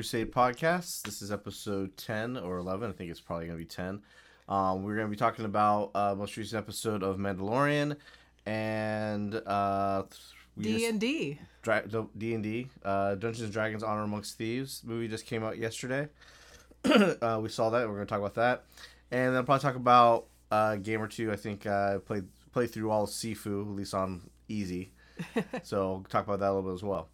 Crusade podcast. This is episode 10 or 11. I think it's probably going to be 10. Um, we're going to be talking about uh, most recent episode of Mandalorian and uh, D and D. D and D. Uh, Dungeons and Dragons: Honor Amongst Thieves movie just came out yesterday. uh, we saw that. We're going to talk about that, and then I'll probably talk about uh, a game or two. I think I played played through all Sifu, at least on easy. so we'll talk about that a little bit as well.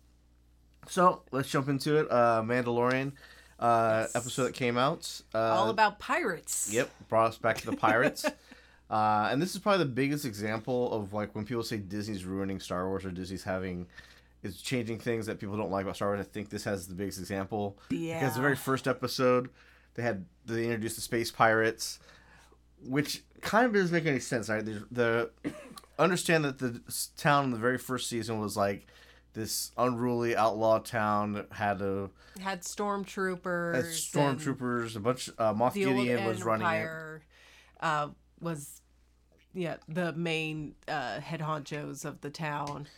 So let's jump into it. Uh, Mandalorian uh, yes. episode that came out. Uh, All about pirates. Yep, brought us back to the pirates. uh, and this is probably the biggest example of like when people say Disney's ruining Star Wars or Disney's having is changing things that people don't like about Star Wars. I think this has the biggest example. Yeah. Because the very first episode, they had they introduced the space pirates, which kind of doesn't make any sense. Right? The, the understand that the town in the very first season was like this unruly outlaw town had a had stormtroopers. Had stormtroopers. A bunch. Uh, Moff Gideon was running it. Uh, was yeah the main uh, head honchos of the town.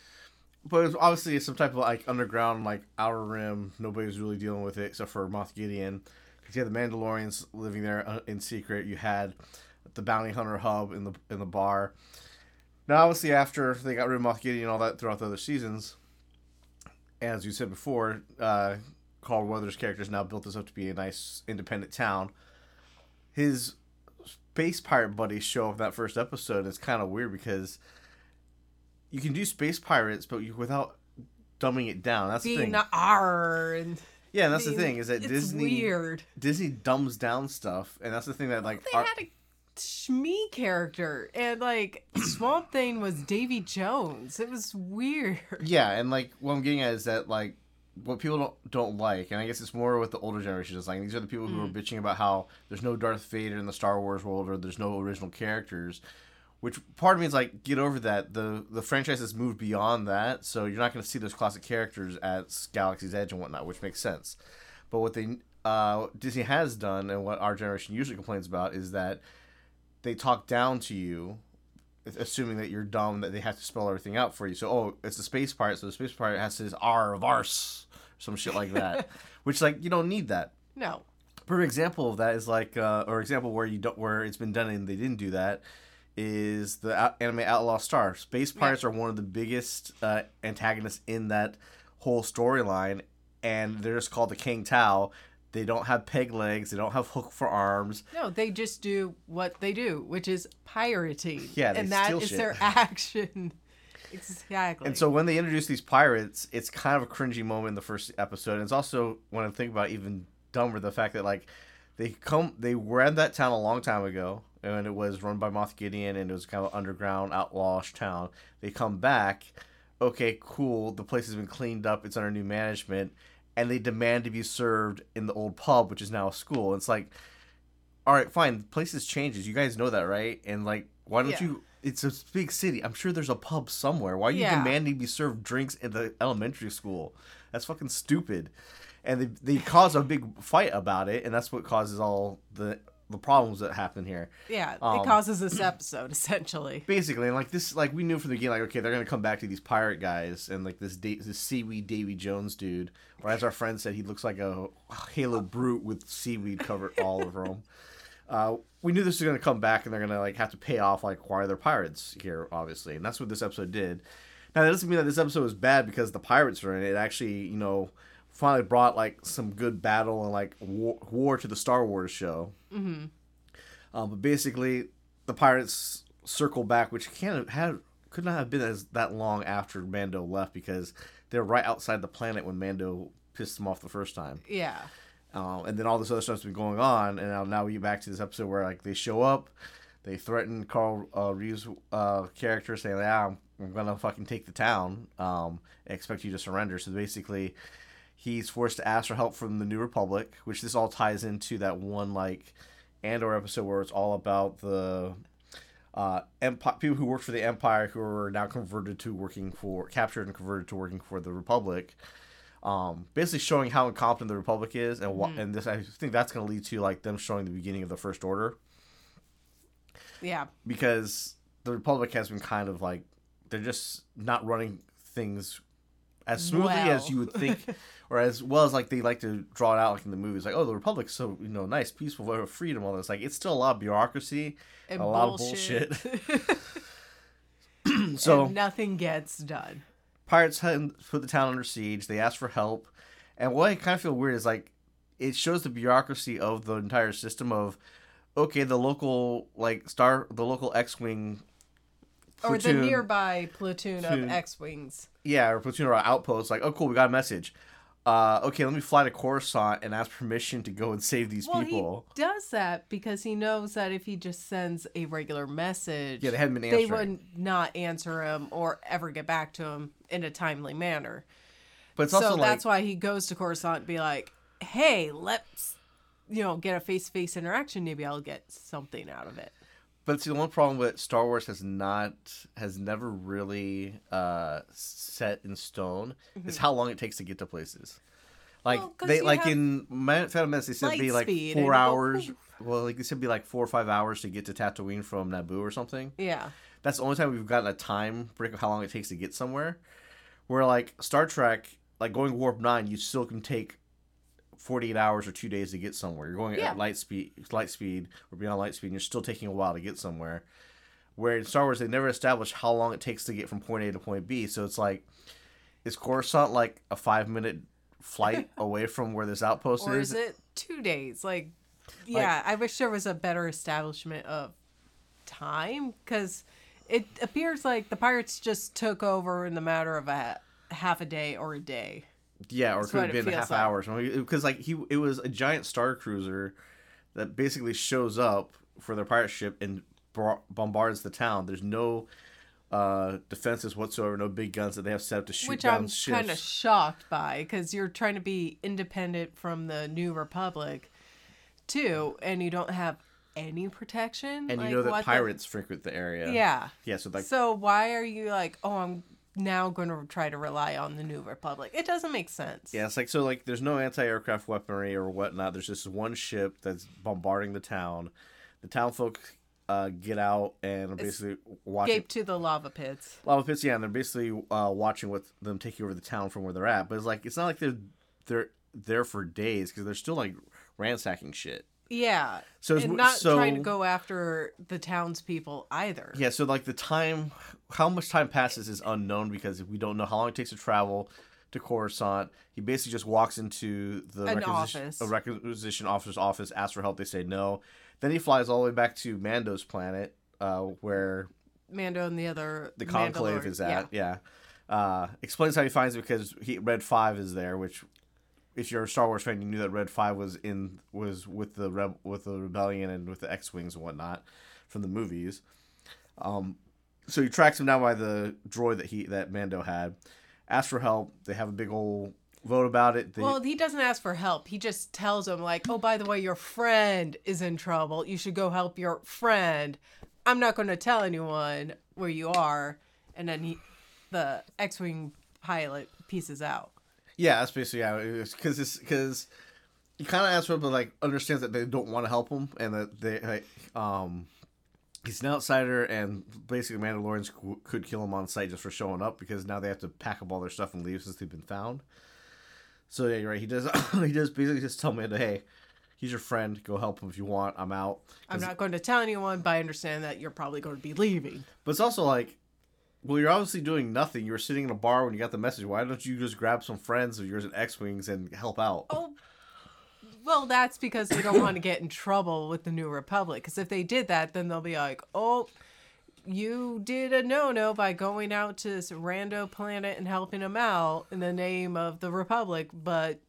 But it was obviously some type of like underground, like outer rim. Nobody was really dealing with it except for Moff Gideon, because you had the Mandalorians living there uh, in secret. You had the bounty hunter hub in the in the bar. Now, obviously, after they got rid of Moff Gideon and all that throughout the other seasons, as you said before, uh, Carl Weathers' character has now built this up to be a nice independent town. His space pirate buddies show up in that first episode. It's kind of weird because you can do space pirates, but you, without dumbing it down. That's Being the thing. R and yeah, and that's the thing is that Disney weird. Disney dumbs down stuff, and that's the thing that like they had a Smee character, and like Swamp Thing was Davy Jones. It was weird. Yeah, and like what I'm getting at is that like what people don't don't like, and I guess it's more with the older generation. Is like these are the people who mm. are bitching about how there's no Darth Vader in the Star Wars world, or there's no original characters. Which part of me is like, get over that. the The franchise has moved beyond that, so you're not going to see those classic characters at Galaxy's Edge and whatnot, which makes sense. But what they uh, Disney has done, and what our generation usually complains about, is that they talk down to you, assuming that you're dumb, that they have to spell everything out for you. So, oh, it's the space pirate, so the space pirate has to say R Vars, some shit like that, which like you don't need that. No. Perfect example of that is like, uh, or example where you don't, where it's been done and they didn't do that, is the anime Outlaw Star. Space pirates yeah. are one of the biggest uh, antagonists in that whole storyline, and they're just called the King Tao, they don't have peg legs. They don't have hook for arms. No, they just do what they do, which is pirating. Yeah, and that is shit. their action. exactly. And so when they introduce these pirates, it's kind of a cringy moment in the first episode. And it's also when I think about even dumber the fact that like they come they were at that town a long time ago and it was run by Moff Gideon and it was kind of underground outlawish town. They come back, okay, cool. The place has been cleaned up. It's under new management and they demand to be served in the old pub, which is now a school. It's like, all right, fine, The places changes. You guys know that, right? And like, why don't yeah. you? It's a big city. I'm sure there's a pub somewhere. Why are you yeah. demanding to be served drinks in the elementary school? That's fucking stupid. And they, they cause a big fight about it, and that's what causes all the the problems that happen here. Yeah, um, it causes this episode essentially. Basically, and like this, like we knew from the beginning, like okay, they're gonna come back to these pirate guys and like this da- this seaweed Davy Jones dude, or as our friend said, he looks like a Halo brute with seaweed covered all over him. Uh, we knew this was gonna come back, and they're gonna like have to pay off like why are there pirates here, obviously, and that's what this episode did. Now that doesn't mean that this episode was bad because the pirates are in it. It actually, you know finally brought like some good battle and like war, war to the Star Wars show. Mm-hmm. Um, but basically, the pirates circle back, which can't have could not have been as that long after Mando left because they're right outside the planet when Mando pissed them off the first time. Yeah. Um, and then all this other stuff's been going on, and now, now we get back to this episode where like they show up, they threaten Carl uh, Reeves' uh, character, saying, "Yeah, I'm, I'm, gonna fucking take the town, um, and expect you to surrender." So basically, he's forced to ask for help from the New Republic, which this all ties into that one like Andor episode where it's all about the uh, empire people who worked for the Empire who are now converted to working for captured and converted to working for the Republic. um, basically showing how incompetent the Republic is, and what Mm-hmm. and this I think that's going to lead to like them showing the beginning of the First Order Yeah. because the Republic has been kind of like they're just not running things as smoothly as you would think, or as well as like they like to draw it out like in the movies. Like, oh, the Republic's so you know nice, peaceful, freedom, all this. Like, it's still a lot of bureaucracy, And a lot of bullshit. so and nothing gets done. pirates put the town under siege. They ask for help, and what I kind of feel weird is like it shows the bureaucracy of the entire system of okay, the local like star, the local X-wing. Or the nearby platoon of X-wings. yeah, or platoon or outpost, like, oh cool, we got a message. Uh, okay, let me fly to Coruscant and ask permission to go and save these Well, people. he does that because he knows that if he just sends a regular message, Yeah, they haven't been they would not answer him or ever get back to him in a timely manner. But it's so also like, that's why he goes to Coruscant and be like, "Hey, let's, you know, get a face-to-face interaction. Maybe I'll get something out of it." But see, the one problem with Star Wars has not has never really uh, set in stone is how long it takes to get to places. Like Mm-hmm. Well, they like in Phantom Menace, they said it'd be like four it'll go hours. Well, like they said it'd be like four or five hours to get to Tatooine from Naboo or something. Yeah, That's the only time we've gotten a time break of how long it takes to get somewhere. Where like Star Trek, like going warp nine, you still can take forty eight hours or two days to get somewhere. You're going Yeah. at light speed, light speed or beyond light speed, and you're still taking a while to get somewhere. Where in Star Wars, they never established how long it takes to get from point A to point B. So it's like, is Coruscant like a five minute flight away from where this outpost or is? Or is it two days? Like, yeah, I wish there was a better establishment of time because it appears like the pirates just took over in the matter of a half a day or a day. Yeah, or That's could have been half like. hours because like he it was a giant star cruiser that basically shows up for their pirate ship and bombards the town. There's no uh defenses whatsoever, no big guns that they have set up to shoot which down I'm ships. kind of shocked by because you're trying to be independent from the New Republic, too, and you don't have any protection. and Like, you know that what the- pirates frequent the area. yeah. yeah. So like so why are you like, oh, I'm now going to try to rely on the New Republic? It doesn't make sense. yeah, it's like so like there's no anti-aircraft weaponry or whatnot. There's just one ship that's bombarding the town. The town folk uh, get out and are basically watching Escape to the lava pits. lava pits. Yeah, and they're basically uh, watching what them taking over the town from where they're at. But it's like it's not like they're they're there for days because they're still like ransacking shit. Yeah. So and not so trying to go after the townspeople either. yeah. So like the time, how much time passes is unknown because we don't know how long it takes to travel to Coruscant. He basically just walks into the requisition, office. a requisition officer's office, asks for help. They say no. Then he flies all the way back to Mando's planet, uh, where Mando and the other the conclave is at. Yeah. Uh, explains how he finds it because he Red Five is there, which if you're a Star Wars fan, you knew that Red Five was in was with the Reb, with the rebellion and with the X wings and whatnot from the movies. Um, so he tracks him down by the droid that he that Mando had, asks for help. They have a big old vote about it. They, Well, he doesn't ask for help. He just tells him like, "Oh, by the way, your friend is in trouble. You should go help your friend. I'm not going to tell anyone where you are." And then he, the X-wing pilot, pieces out. Yeah, that's basically how it is. Because it's because he kind of asks for, it, but like understands that they don't want to help him, and that they like, um he's an outsider, and basically Mandalorians c- could kill him on sight just for showing up because now they have to pack up all their stuff and leave since they've been found. So yeah, you're right. He does. he does basically just tell Mando, hey. He's your friend. Go help him if you want. I'm out. I'm not going to tell anyone, but I understand that you're probably going to be leaving. But it's also like, well, you're obviously doing nothing. You were sitting in a bar when you got the message. Why don't you just grab some friends of yours in X Wings and help out? Oh, well, that's because they don't want to get in trouble with the New Republic. Because if they did that, then they'll be like, "Oh, you did a no-no by going out to this rando planet and helping them out in the name of the Republic." But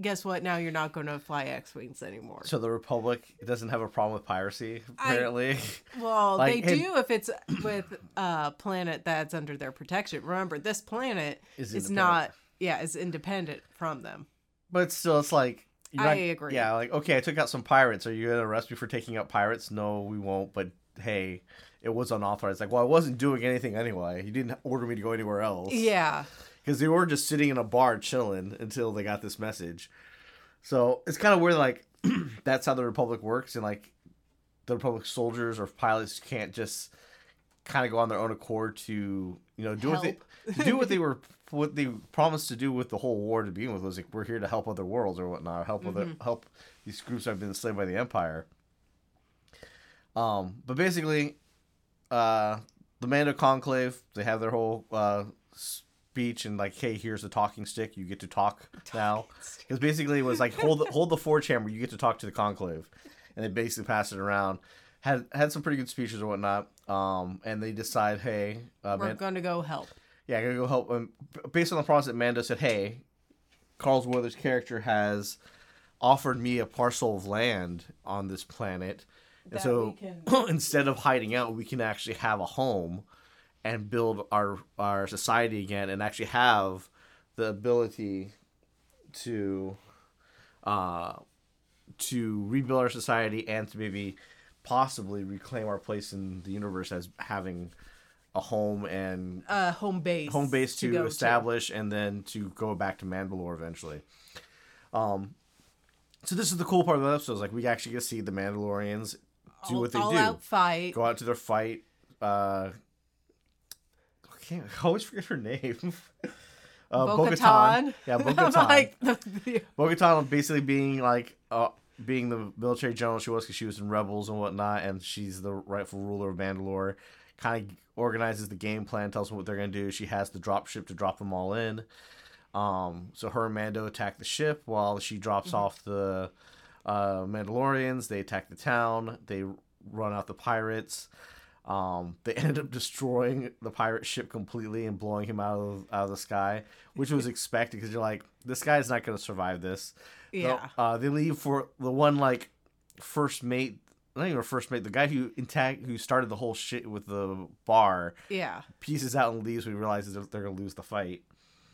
guess what? Now you're not going to fly X-wings anymore. So the Republic doesn't have a problem with piracy, I- apparently. Well, Like, they and- do if it's with a planet that's under their protection. Remember, this planet Is is, not, yeah, is independent from them. but still, it's like you're I agree. Yeah, like okay, I took out some pirates. Are you gonna arrest me for taking out pirates? No, we won't. But hey, it was unauthorized. Like, well, I wasn't doing anything anyway. You didn't order me to go anywhere else. Yeah. Because they were just sitting in a bar chilling until they got this message. So it's kind of weird, like that's how the Republic works, and like the Republic soldiers or pilots can't just kind of go on their own accord to you know do what they do what they were what they promised to do with the whole war to begin with was like we're here to help other worlds or whatnot, help other help these groups that have been enslaved by the Empire. Um, but basically, uh, the Mando Conclave they have their whole uh speech and like, hey, here's the talking stick, you get to talk now. Because basically it was like hold the, hold the forge hammer, you get to talk to the Conclave, and they basically passed it around. Had had some pretty good speeches or whatnot. Um, and they decide, hey, uh, We're Man- gonna go help. yeah, I gotta go help. Um, b- based on the promise that Mando said, hey, Carl's Weathers' character has offered me a parcel of land on this planet, and That so we instead of hiding out, we can actually have a home and build our our society again, and actually have the ability to uh to rebuild our society and to maybe possibly reclaim our place in the universe as having a home and Uh, home base. home base to, go establish and then to go back to Mandalore eventually. Um, so this is the cool part of the episode. Is like we actually get to see the Mandalorians do all, what they do, out fight. go out to their fight. Uh, can't I always forget her name. uh, Bo-Katan. Yeah, Bo-Katan. like, the- Bo-Katan basically being like uh, being the military general she was because she was in Rebels and whatnot, and she's the rightful ruler of Mandalore. Kind of organizes the game plan, tells them what they're gonna do. She has the drop ship to drop them all in. Um, so her and Mando attack the ship while she drops off the uh, Mandalorians. They attack the town. They run out the pirates. Um, they end up destroying the pirate ship completely and blowing him out of out of the sky, which was expected because you're like, this guy's not going to survive this. yeah. Uh, they leave for the one like first mate, not even first mate, the guy who intact who started the whole shit with the bar Yeah. pieces out and leaves. when he realizes that they're going to lose the fight.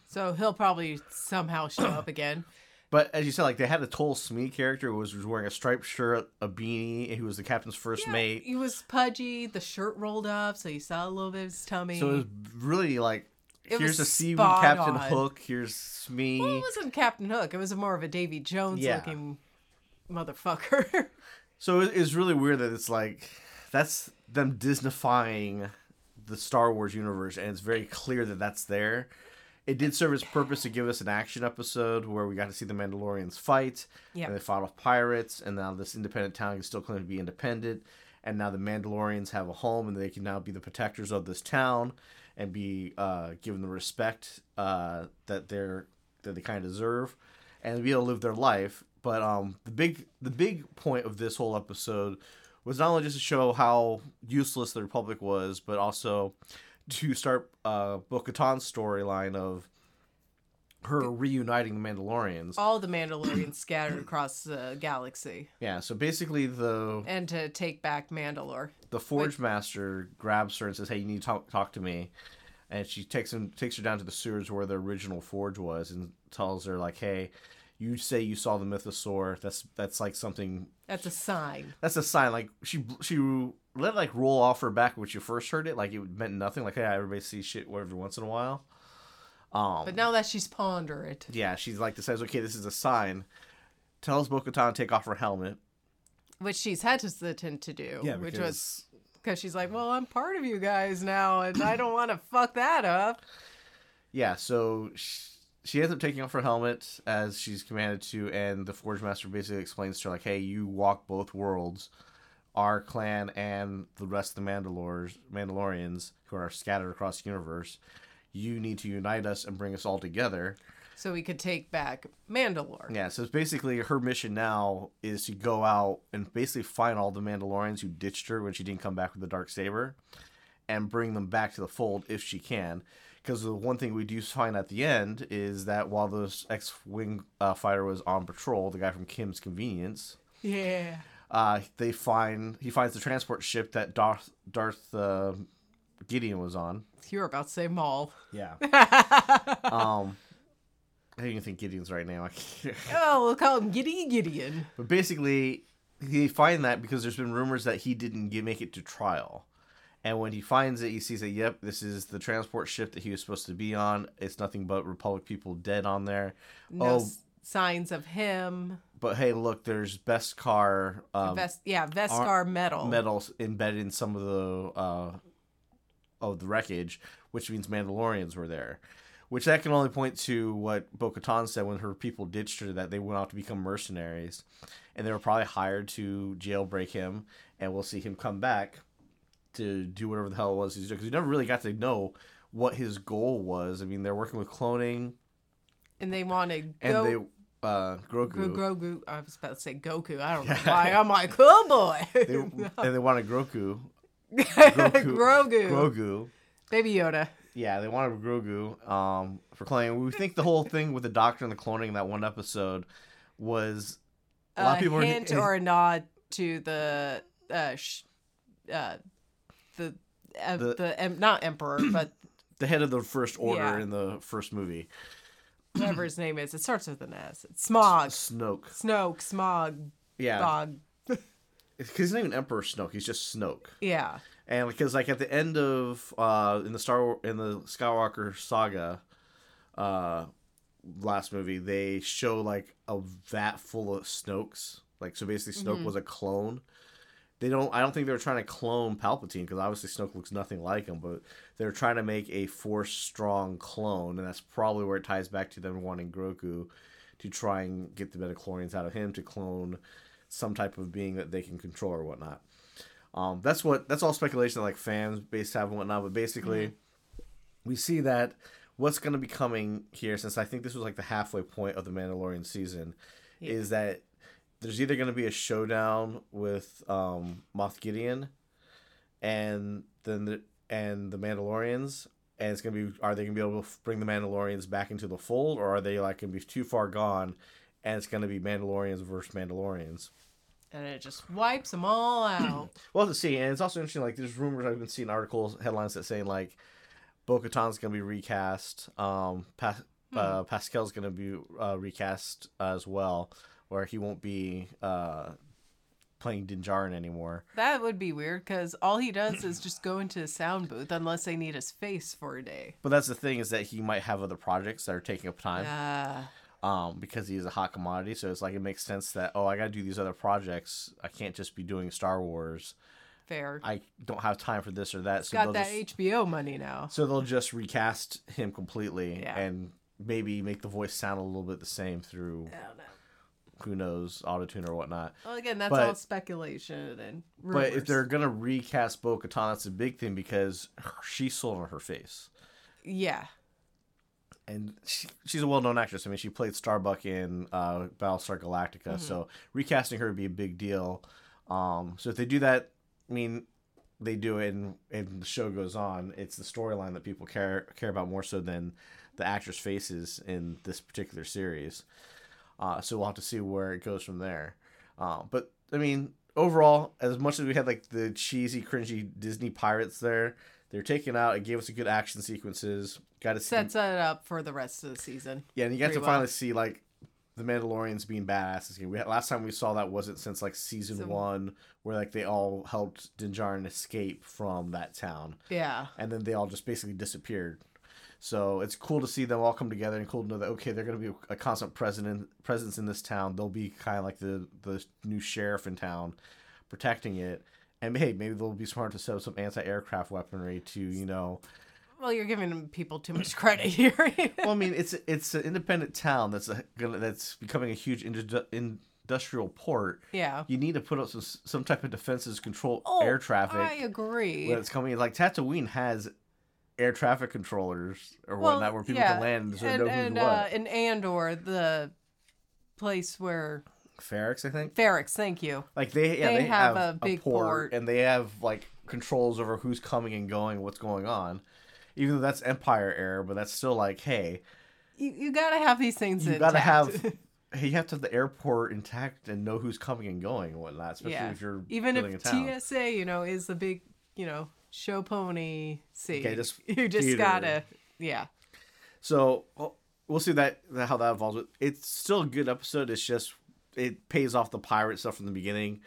So he'll probably somehow show up again. But as you said, like they had a Toll Smee character who was, was wearing a striped shirt, a beanie, and he was the captain's first Yeah, mate. He was pudgy. The shirt rolled up, so you saw a little bit of his tummy. So it was really like It here's a seaweed Captain on. Hook, here's Smee. well, it wasn't Captain Hook. It was more of a Davy Jones Yeah. looking motherfucker. So it's really weird that it's like that's them Disneyfying the Star Wars universe, and it's very clear that that's there. It did serve its purpose to give us an action episode where we got to see the Mandalorians fight, Yep. and they fought off pirates, and now this independent town can still claim to be independent, and now the Mandalorians have a home, and they can now be the protectors of this town, and be uh, given the respect uh, that they're that they kind of deserve, and be able to live their life. But um, the big the big point of this whole episode was not only just to show how useless the Republic was, but also to start uh, Bo-Katan's storyline of her reuniting the Mandalorians. All the Mandalorians scattered across the galaxy, Yeah, so basically the and to take back Mandalore. the Forge Master grabs her and says, "Hey, you need to talk, talk to me." And she takes him takes her down to the sewers where the original forge was and tells her like, "Hey, you say you saw the mythosaur. That's that's like something That's a sign. that's a sign. Like she she let it, like roll off her back when you first heard it. Like it meant nothing. Like yeah, everybody sees shit every once in a while. Um, But now that she's ponder it, yeah, she's like decides okay, this is a sign. Tells Bo-Katan to take off her helmet. which she's hesitant to do, Yeah, which was because she's like, "Well, I'm part of you guys now, and I don't want to fuck that up." yeah, so she, she ends up taking off her helmet as she's commanded to, and the Forge Master basically explains to her like, hey, you walk both worlds. Our clan and the rest of the Mandalores, Mandalorians who are scattered across the universe, you need to unite us and bring us all together. So we could take back Mandalore. Yeah, so it's basically her mission now is to go out and basically find all the Mandalorians who ditched her when she didn't come back with the dark saber, and bring them back to the fold if she can. Because the one thing we do find at the end is that while this X-wing uh, fighter was on patrol, the guy from Kim's Convenience, Yeah. Uh, they find he finds the transport ship that Darth Darth uh, Gideon was on. You're about to say Maul. Yeah. um, I don't even think Gideon's right now. Oh, we'll call him Giddy Gideon. But basically, they find that because there's been rumors that he didn't get, make it to trial, And when he finds it, he sees that yep, this is the transport ship that he was supposed to be on. It's nothing but Republic people dead on there. No oh, s- signs of him. But hey, look, there's Beskar um, Vest, yeah, Vescar metal. metals embedded in some of the uh, of the wreckage, which means Mandalorians were there. Which that can only point to what Bo Katan said when her people ditched her, that they went out to become mercenaries. And they were probably hired to jailbreak him, and we'll see him come back to do whatever the hell it was he's doing. Because you never really got to know what his goal was. I mean, they're working with cloning, And they want to and go. Uh, Grogu. Grogu. I was about to say Goku. I don't know why. I'm like, oh boy. they, and they wanted Grogu. Grogu. Grogu. Grogu. Baby Yoda. Yeah, they wanted Grogu um, for cloning. We think the whole thing with the doctor and the cloning in that one episode was a lot of people hint or a nod to the uh, sh- uh the uh, The- the, em- not emperor but the head of the first order Yeah. in the first movie. Whatever his name is. It starts with an S. It's Smog, Snoke. Snoke, Smog, Yeah, Bog. because he's not even Emperor Snoke. He's just Snoke. Yeah, And because like at the end of uh, in the Star War- in the Skywalker saga, uh, last movie they show like a vat full of Snokes. Like so, basically, Snoke was a clone. They don't. I don't think they were trying to clone Palpatine because obviously Snoke looks nothing like him. But they're trying to make a Force strong clone, and that's probably where it ties back to them wanting Grogu to try and get the midichlorians out of him to clone some type of being that they can control or whatnot. Um, that's what that's all speculation that like fans based have and whatnot. But basically, we see that what's going to be coming here, since I think this was like the halfway point of the Mandalorian season, is that there's either going to be a showdown with um, Moff Gideon, and then the and the Mandalorians, and it's going to be are they going to be able to bring the Mandalorians back into the fold, or are they like going to be too far gone, and it's going to be Mandalorians versus Mandalorians. and it just wipes them all out. Well, to see, and it's also interesting. Like, there's rumors I've been seeing articles, headlines that saying like, Bo Katan's gonna be recast. Um, pa- uh, Pascal's gonna be uh, recast as well, where he won't be uh playing Din Djarin anymore. that would be weird because all he does is just go into a sound booth unless they need his face for a day. But that's the thing is that he might have other projects that are taking up time. Ah, Um, because he's a hot commodity, so it's like it makes sense that oh, I gotta do these other projects. I can't just be doing Star Wars. fair. I don't have time for this or that. So Got that just- HBO money now. So they'll just recast him completely Yeah. and maybe make the voice sound a little bit the same through I don't know. Who knows autotune or whatnot. Well, again, that's But- all speculation and rumors. But if they're gonna recast Bo Katan, that's a big thing because she's sold on her face, yeah, and she, she's a well-known actress. I mean, she played Starbuck in uh, Battlestar Galactica, so recasting her would be a big deal. Um, so if they do that, I mean, they do it, and, and the show goes on. It's the storyline that people care care about more so than the actress' faces in this particular series. Uh, so we'll have to see where it goes from there. Uh, but I mean, overall, as much as we had like the cheesy, cringy Disney pirates there, they're taken out. It gave us a good action sequences. Got to see, sets it up for the rest of the season. yeah, and you got to pretty finally see like the Mandalorians being badasses again. We had, last time we saw that wasn't since like season So- one, where like they all helped Din Djarin escape from that town, Yeah, and then they all just basically disappeared. So it's cool to see them all come together and cool to know that okay, they're going to be a constant president presence in this town. They'll be kind of like the the new sheriff in town, protecting it. And hey, maybe they'll be smart to set up some anti-aircraft weaponry to you know. well, you're giving people too much credit here. Well, I mean, it's it's an independent town that's a, gonna that's becoming a huge indu- industrial port. yeah, You need to put up some some type of defenses control Oh, air traffic. I agree. when it's coming like Tatooine has air traffic controllers or Well, whatnot where people yeah, can land so and, know who's and, what. uh, in Andor, the place where Ferrix, I think. Ferrix, thank you. Like they yeah They they, have have, a big port, port. and they have like controls over who's coming and going, what's going on. Even though that's Empire era, but that's still like, hey, You, you gotta have these things. you intact. gotta have hey, you have to have the airport intact and know who's coming and going and whatnot, especially yeah. if you're Even if. TSA, you know, is the big, you know, show pony. See, Okay, just you just theater. gotta, yeah. So well, we'll see that that- how that evolves. It's still a good episode. It's just it pays off the pirate stuff from the beginning.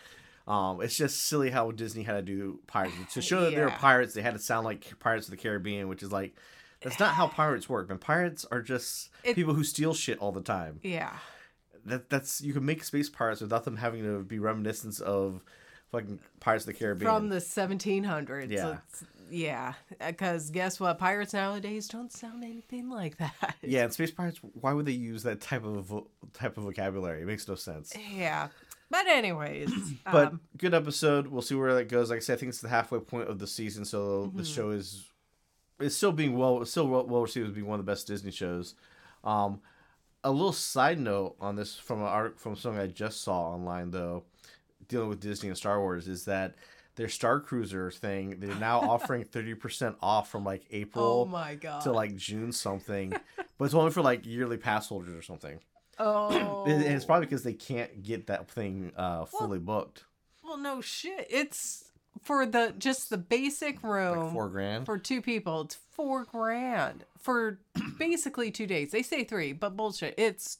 Um, it's just silly how Disney had to do pirates to show that they were pirates. They had to sound like Pirates of the Caribbean, which is like that's not how pirates work. Man, pirates are just It- people who steal shit all the time. Yeah. That that's you can make space pirates without them having to be reminiscence of fucking Pirates of the Caribbean. From the 1700s. Yeah. It's- yeah. Because guess what? Pirates nowadays don't sound anything like that. yeah, and space pirates. Why would they use that type of vo- type of vocabulary? It makes no sense. Yeah. But anyways, But um, good episode. We'll see where that goes. Like I said, I think it's the halfway point of the season, so the Mm-hmm. show is it's still being well still well, well received as being one of the best Disney shows. Um, a little side note on this from an art from something I just saw online though, dealing with Disney and Star Wars is that their Star Cruiser thing they're now offering thirty percent off from like oh April my god. to like June something, but it's only for like yearly pass holders or something. oh. And it's probably because they can't get that thing uh, fully booked. well, no shit. It's for the just the basic room Like four grand. for two people. It's four grand for basically two days. They say three, but bullshit. It's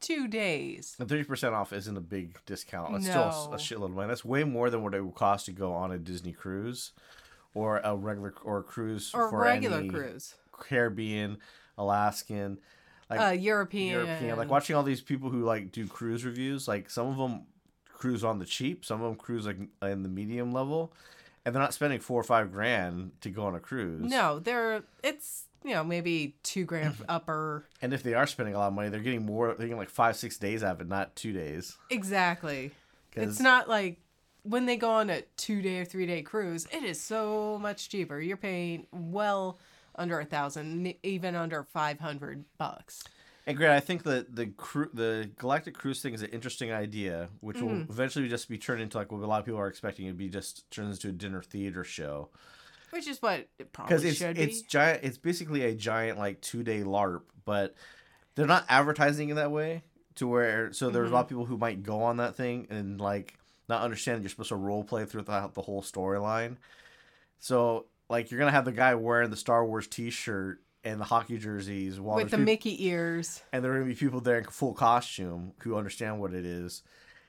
two days. And thirty percent off isn't a big discount. It's still a, shitload of money. That's way more than what it would cost to go on a Disney cruise, or a regular or a cruise Or for regular cruise. Caribbean, Alaskan, like Uh, European. European. Like watching all these people who like do cruise reviews. Like some of them cruise on the cheap, some of them cruise like in the medium level, and they're not spending four or five grand to go on a cruise. No, they're it's you know maybe two grand upper. And if they are spending a lot of money, they're getting more. They're getting like five, six days out of it, not two days. Exactly. It's not like when they go on a two day or three day cruise. It is so much cheaper. You're paying well under a thousand, even under five hundred bucks. And Grant, I think that the cru- the Galactic Cruise thing is an interesting idea, which will Mm-hmm. eventually just be turned into like what a lot of people are expecting. It'd be just turns into a dinner theater show Which is what it probably because it's should it's be. giant. It's basically a giant like two day LARP, but they're not advertising it that way. To where so there's a lot of Mm-hmm. people who might go on that thing and like not understand you're supposed to role play throughout the whole storyline. So like you're gonna have the guy wearing the Star Wars T-shirt and the hockey jerseys while With the peop- Mickey ears. and there are gonna be people there in full costume who understand what it is.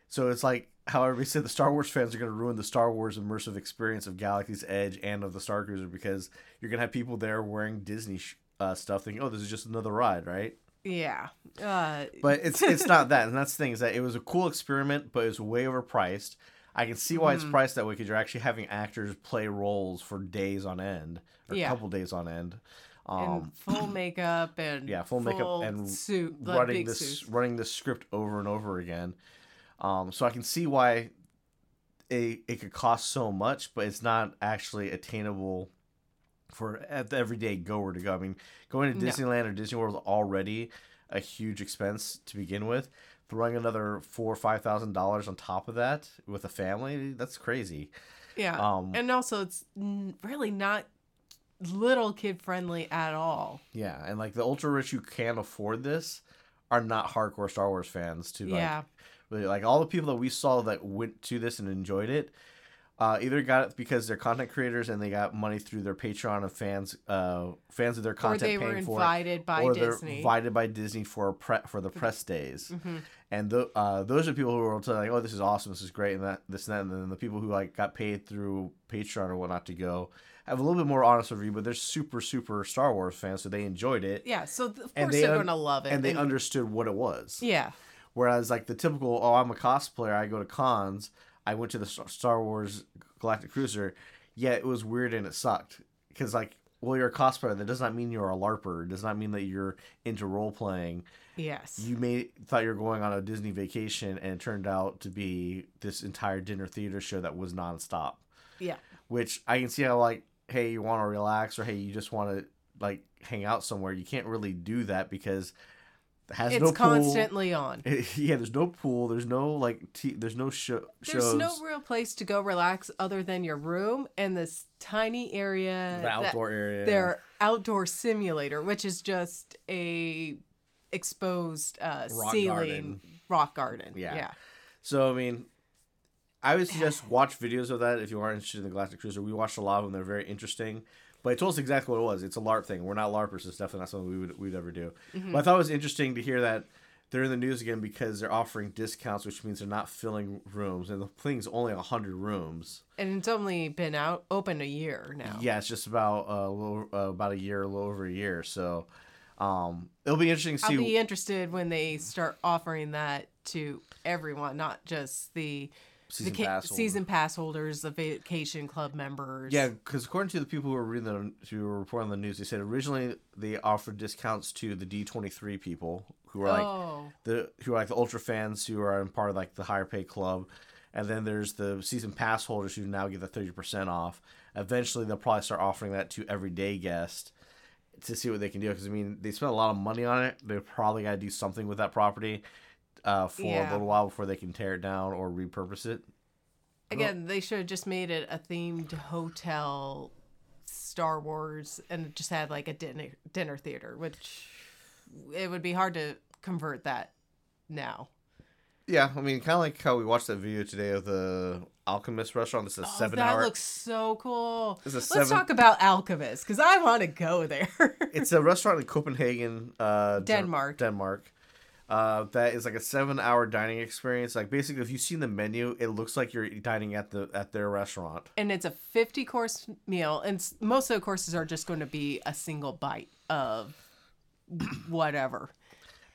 So it's like how he said the Star Wars fans are gonna ruin the Star Wars immersive experience of Galaxy's Edge and of the Star Cruiser because you're gonna have people there wearing Disney sh- uh, stuff, thinking, "Oh, this is just another ride, right?" Yeah. Uh, But it's it's not that, and that's the thing is that it was a cool experiment, but it's way overpriced. I can see why Mm-hmm. it's priced that way because you're actually having actors play roles for days on end, or Yeah. a couple days on end. Um, full makeup and yeah, full makeup and suit, running this suits. running this script over and over again. Um, so I can see why it, it could cost so much, but it's not actually attainable for the everyday goer to go. I mean, going to No. Disneyland or Disney World is already a huge expense to begin with. Throwing another four or five thousand dollars on top of that with a family, that's crazy. Yeah. Um, and also, it's really not little kid friendly at all. yeah, and like the ultra rich who can afford this are not hardcore Star Wars fans to like yeah. Like all the people that we saw that went to this and enjoyed it, uh, either got it because they're content creators and they got money through their Patreon of fans, uh, fans of their content. Or they paying were for it, invited by or Disney. they're invited by Disney for pre- for the press days. Mhm. And the, uh, those are people who were like, "Oh, this is awesome, this is great," and that this and that. And then the people who like got paid through Patreon or whatnot to go have a little bit more honest review, but they're super super Star Wars fans, so they enjoyed it Yeah. So of And course they are un- going to love it. and they understood what it was. yeah. Whereas like the typical, oh, I'm a cosplayer, I go to cons, I went to the Star- Wars Galactic Cruiser, yeah, it was weird and it sucked because like, well, you're a cosplayer. That does not mean you're a larper. It does not mean that you're into role playing. Yes. You may thought you were going on a Disney vacation, and it turned out to be this entire dinner theater show that was nonstop. yeah. Which I can see how like, hey, you want to relax, or hey, you just want to like hang out somewhere. You can't really do that because has It's no pool. constantly on. yeah, there's no pool. There's no like t- there's no show There's shows. no real place to go relax other than your room and this tiny area. the outdoor area. their outdoor simulator, which is just a exposed uh, Rock ceiling garden. rock garden. Yeah. yeah. So I mean, I would suggest watch videos of that if you are interested in the Galactic Cruiser. We watched a lot of them; they're very interesting. But it told us exactly what it was. It's a LARP thing. We're not LARPers. It's definitely not something we would we'd ever do. Mm-hmm. But I thought it was interesting to hear that they're in the news again because they're offering discounts, which means they're not filling rooms, and the thing's only hundred rooms. And it's only been out open a year now. Yeah, it's just about uh, a little, uh, about a year, a little over a year. So, um, it'll be interesting to see. I'll be interested when they start offering that to everyone, not just the Season vaca- pass holder. season pass holders, the vacation club members. Yeah, because according to the people who were reading the who were reporting on the news, they said originally they offered discounts to the D twenty three people who are like oh, the who are like the ultra fans who are in part of like the higher pay club, and then there's the season pass holders who now get the thirty percent off. Eventually, they'll probably start offering that to everyday guests to see what they can do. Because I mean, they spent a lot of money on it. They probably got to do something with that property uh, for a little while before they can tear it down or repurpose it. again, they should have just made it a themed hotel Star Wars and just had like a dinner dinner theater, which it would be hard to convert that now. Yeah, I mean, kind of like how we watched that video today of the Alchemist restaurant. This is a Oh, seven that hour. looks so cool. It's a Let's seven- talk about Alchemist because I want to go there. It's a restaurant in Copenhagen, uh, Denmark. Denmark. Uh, that is like a seven-hour dining experience. Like basically, if you've seen the menu, it looks like you're dining at the at their restaurant. and it's a 50 course meal and most of the courses are just going to be a single bite of whatever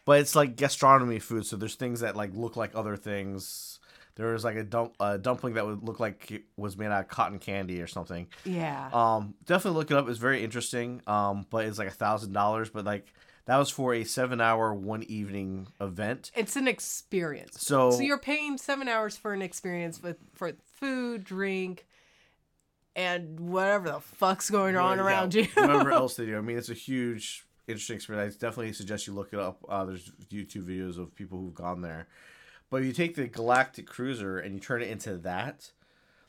But it's like gastronomy food, so there's things that like look like other things. There was like a, dump, a dumpling that would look like it was made out of cotton candy or something. yeah Um, definitely look it up. It's very interesting. Um, but it's like a thousand dollars. But like that was for a seven-hour, one evening event. it's an experience So- so you're paying seven hours for an experience with for food drink and whatever the fuck's going on Yeah, around you whatever else they do. I mean, it's a huge, interesting experience. I definitely suggest you look it up. Uh, there's YouTube videos of people who've gone there. But you take the Galactic Cruiser and you turn it into that.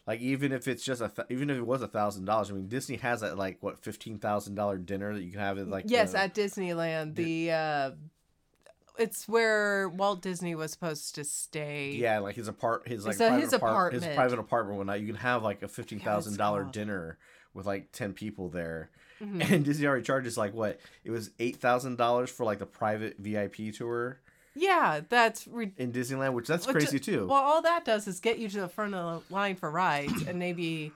Like even if it's just a th- even if it was a thousand dollars, I mean Disney has that like what fifteen thousand dollar dinner that you can have at like yes the- at disneyland the uh it's where walt disney was supposed to stay yeah like his apart his like private his apart- his apartment. private apartment whatnot. You can have like a fifteen thousand dollar dinner with like ten people there. Mm-hmm. And Disney already charges like what? It was eight thousand dollars for like the private VIP tour. Yeah that's re- in Disneyland, which that's Which- crazy too. Well, all that does is get you to the front of the line for rides and maybe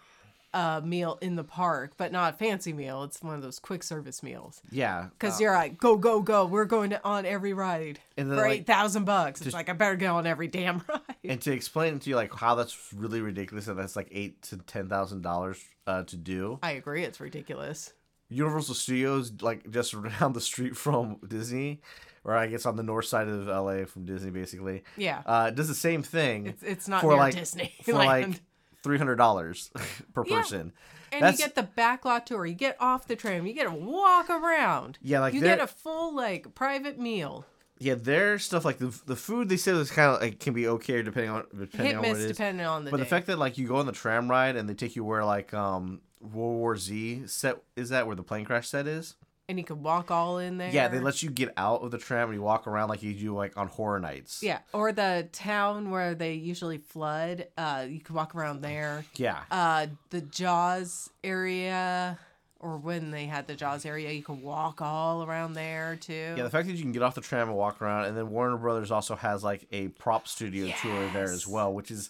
a meal in the park, but not a fancy meal. It's one of those quick service meals. yeah, Because uh, you're like, go, go, go. We're going to, on every ride And then, for like, 8000 bucks. It's like, I better go on every damn ride. and to explain to you like how that's really ridiculous and that's like eight to ten thousand dollars uh, to do. I agree. It's ridiculous. Universal Studios, like just around the street from Disney, or I guess on the north side of LA from Disney, basically, Yeah. uh, does the same thing. It's, it's not for near like Disneyland. for like three hundred dollars per Yeah. person. and that's- you get the backlot tour. You get off the tram. You get to walk around. Yeah, like you they're- get a full like private meal. Yeah, their stuff like the the food they say is kind of like can be okay depending on depending Hit on what miss it is. depending on the But day. the fact that like you go on the tram ride and they take you where like um World War Z set is that where the plane crash set is? And you can walk all in there. Yeah, they let you get out of the tram and you walk around like you do like on horror nights. Yeah, or the town where they usually flood. Uh, you can walk around there. Yeah. Uh, the Jaws area, or when they had the Jaws area, you can walk all around there too. Yeah, the fact that you can get off the tram and walk around, and then Warner Brothers also has like a prop studio tour there as well, which is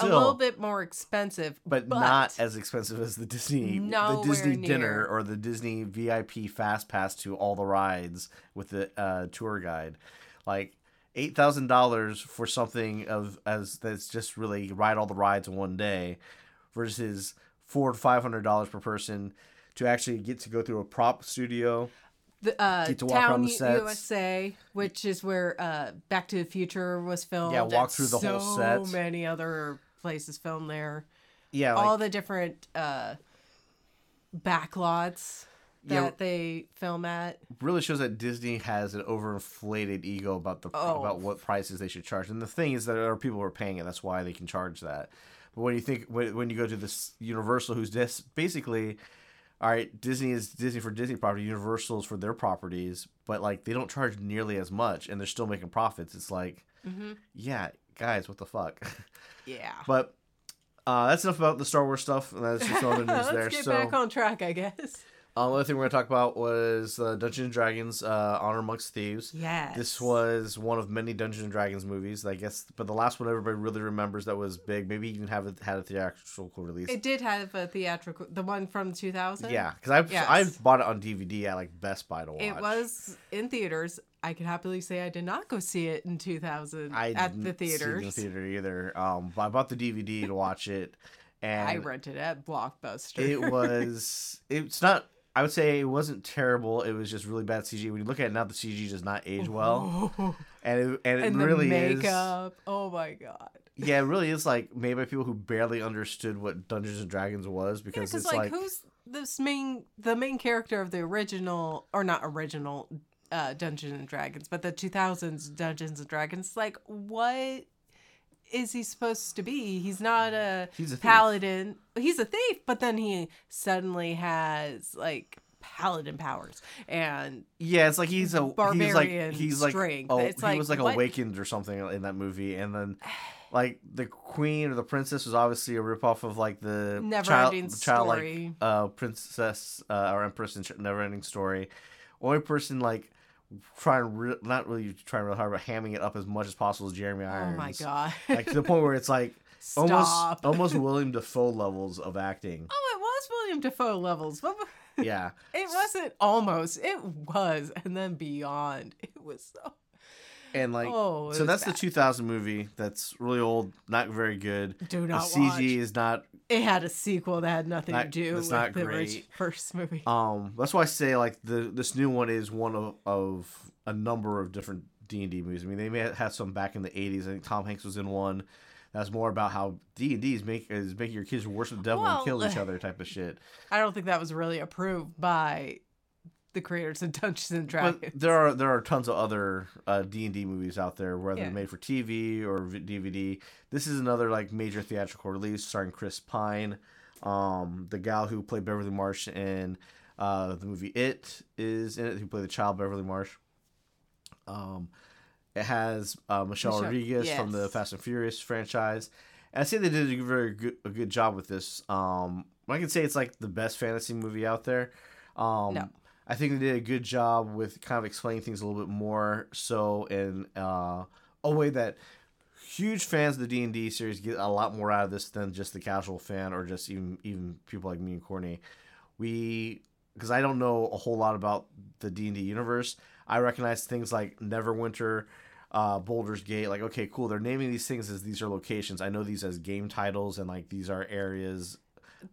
a little bit more expensive, but, not as expensive as the Disney, the Disney near. dinner or the Disney VIP fast pass to all the rides with the uh, tour guide. Like eight thousand dollars for something of as that's just really ride all the rides in one day, versus four to five hundred dollars per person to actually get to go through a prop studio. The uh, Get to walk Town the sets. USA, which is where uh, Back to the Future was filmed. Yeah, walk through the whole set. so many other places filmed there. Yeah, like, all the different uh, backlots that Yeah. they film at. really shows that Disney has an overinflated ego about the Oh. about what prices they should charge. And the thing is that there are people who are paying it. That's why they can charge that. But when you think when, when you go to this Universal, who's this basically, all right, Disney is Disney for Disney property, Universal is for their properties, but like they don't charge nearly as much, and they're still making profits. It's like, yeah, guys, what the fuck? Yeah. but uh, that's enough about the Star Wars stuff. That's just all the news Let's there. get so back on track, I guess. Um, other thing we're gonna talk about was uh, Dungeons and Dragons: uh, Honor Amongst Thieves. Yes. This was one of many Dungeons and Dragons movies, I guess, but the last one everybody really remembers that was big. Maybe even have it had a theatrical release. It did have a theatrical, the one from 2000. yeah, because I've Yes. I've bought it on DVD at like Best Buy to watch. It was in theaters. I can happily say I did not go see it in 2000 I at the didn't see it theaters. in the theater either. Um, but I bought the DVD to watch it, and I rented it at Blockbuster. it was it's not i would say it wasn't terrible it was just really bad cg when you look at it now the cg does not age well and it, and it and really the is. Oh my god. yeah it really is like made by people who barely understood what dungeons and dragons was because because it's like, like, who's this main the main character of the original or not original uh Dungeons and Dragons, but the 2000s Dungeons and Dragons? Like, what is he supposed to be? He's not a He's a paladin. He's a thief, but then he suddenly has like paladin powers and yeah it's like he's a Barbarian he's like he's like strength. oh It's he like, was like what- awakened or something in that movie and then like the queen or the princess was obviously a ripoff of like the Never child, ending childlike story. uh princess uh, or empress in never ending story only person like trying re- not really trying real hard but hamming it up as much as possible as jeremy oh Irons. Oh my god. like to the point where it's like Stop. almost almost william Dafoe levels of acting Oh, it was William Dafoe levels. Yeah it wasn't almost. It was, and then beyond. It was so. And like Oh, so that's bad. the 2000 movie that's really old not very good Do the not cg watch. is not It had a sequel that had nothing to do it's with not the great. first movie. Um, that's why I say like the this new one is one of, of a number of different D and D movies. I mean, they may have had some back in the '80s. I think Tom Hanks was in one. That's more about how D and D is make is making your kids worship the devil Well, and kill each other type of shit. I don't think that was really approved by the creators of Dungeons and Dragons. But there are there are tons of other uh, D and D movies out there, whether Yeah. made for TV or DVD. This is another like major theatrical release starring Chris Pine, um, the gal who played Beverly Marsh in uh, the movie It is in it, who played the child Beverly Marsh. Um, it has uh, Michelle, Michelle- Rodriguez from the. Fast and Furious franchise. And I say they did a very good, a good job with this. Um, I can say it's like the best fantasy movie out there. Um, No. I think they did a good job with kind of explaining things a little bit more so in uh, a way that huge fans of the D&D series get a lot more out of this than just the casual fan or just even even people like me and Courtney. We because I don't know a whole lot about the D&D universe. I recognize things like Neverwinter, uh, Baldur's Gate. Like, okay, cool. They're naming these things as these are locations. I know these as game titles and like these are areas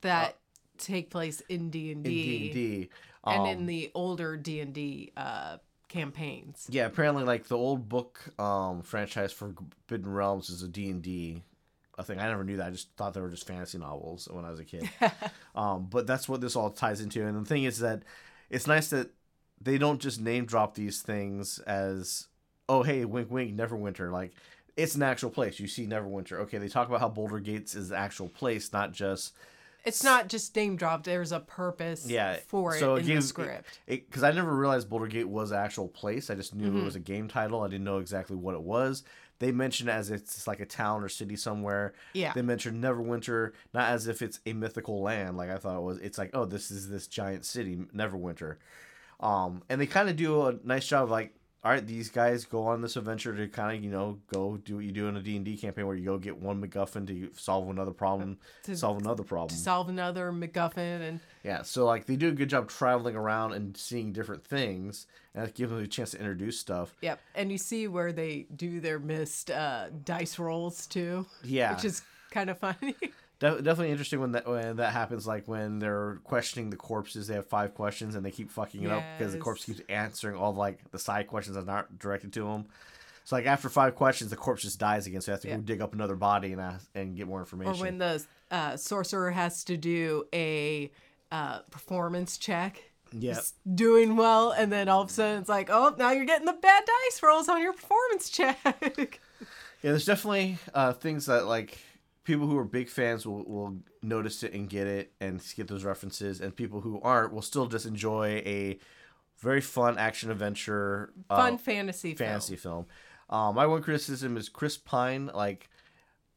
that take place in D and in D And Um, in the older D and D uh, campaigns. Yeah, apparently, like the old book um, franchise for Forgotten Realms is a D and D. I think I never knew that. I just thought they were just fantasy novels when I was a kid. um, but that's what this all ties into. And the thing is that it's nice that they don't just name drop these things as, oh hey, wink wink, Neverwinter. Like it's an actual place. You see Neverwinter. Okay, they talk about how Baldur Gates is the actual place, not just It's not just name dropped. There's a purpose Yeah, for it so in the script. because I never realized Baldur Gate was an actual place. I just knew Mm-hmm. it was a game title. I didn't know exactly what it was. They mentioned it as it's like a town or city somewhere. Yeah. They mentioned Neverwinter, not as if it's a mythical land like I thought it was. It's like, oh, this is this giant city, Neverwinter. Um, and they kind of do a nice job of like, all right, these guys go on this adventure to kind of, you know, go do what you do in a D&D campaign where you go get one MacGuffin to solve another problem, To- solve another problem. solve another MacGuffin and Yeah, so like they do a good job traveling around and seeing different things, and that gives them a chance to introduce stuff. yep. And you see where they do their missed uh, dice rolls too, Yeah, which is kind of funny. De- definitely interesting when that when that happens. Like when they're questioning the corpses, they have five questions and they keep fucking it up because the corpse keeps answering all like the side questions that aren't directed to them. So like after five questions, the corpse just dies again. So you have to Yeah. go dig up another body and ask, and get more information. or when the uh, sorcerer has to do a uh, performance check. yeah, doing well, and then all of a sudden it's like, oh, now you're getting the bad dice rolls on your performance check. Yeah, there's definitely uh, things that like people who are big fans will, will notice it and get it and get those references, and people who aren't will still just enjoy a very fun action adventure uh, Fun fantasy, fantasy film. film. Um, my one criticism is Chris Pine. Like,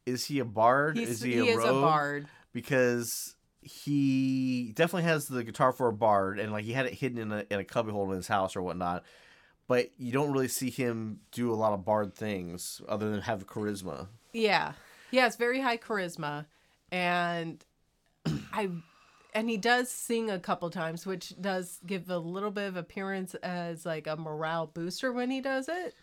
is he a bard? He's, is he he, a is a bard. Because he definitely has the guitar for a bard, and like he had it hidden in a in a cubbyhole in his house or whatnot. But you don't really see him do a lot of bard things other than have charisma. Yeah. He has very high charisma and I and he does sing a couple times, which does give a little bit of appearance as like a morale booster when he does it.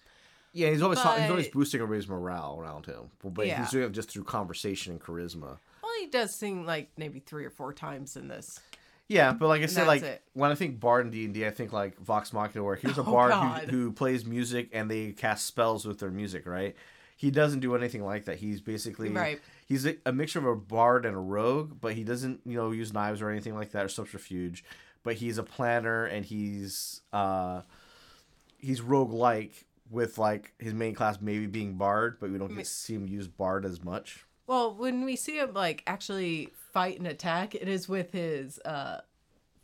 Yeah, he's always he's always boosting everybody's morale around him, but Yeah. he's doing it just through conversation and charisma. Well, he does sing like maybe three or four times in this. Yeah, but like I said, like it. when I think bard in D and I think like Vox Machina, where here's a Oh, bard who, who plays music and they cast spells with their music, right? He doesn't do anything like that. He's basically Right. He's a, a mixture of a bard and a rogue, but he doesn't you know use knives or anything like that or subterfuge. But he's a planner and he's uh he's rogue like with like his main class maybe being bard, but we don't get see him use bard as much. Well, when we see him like actually fight and attack, it is with his uh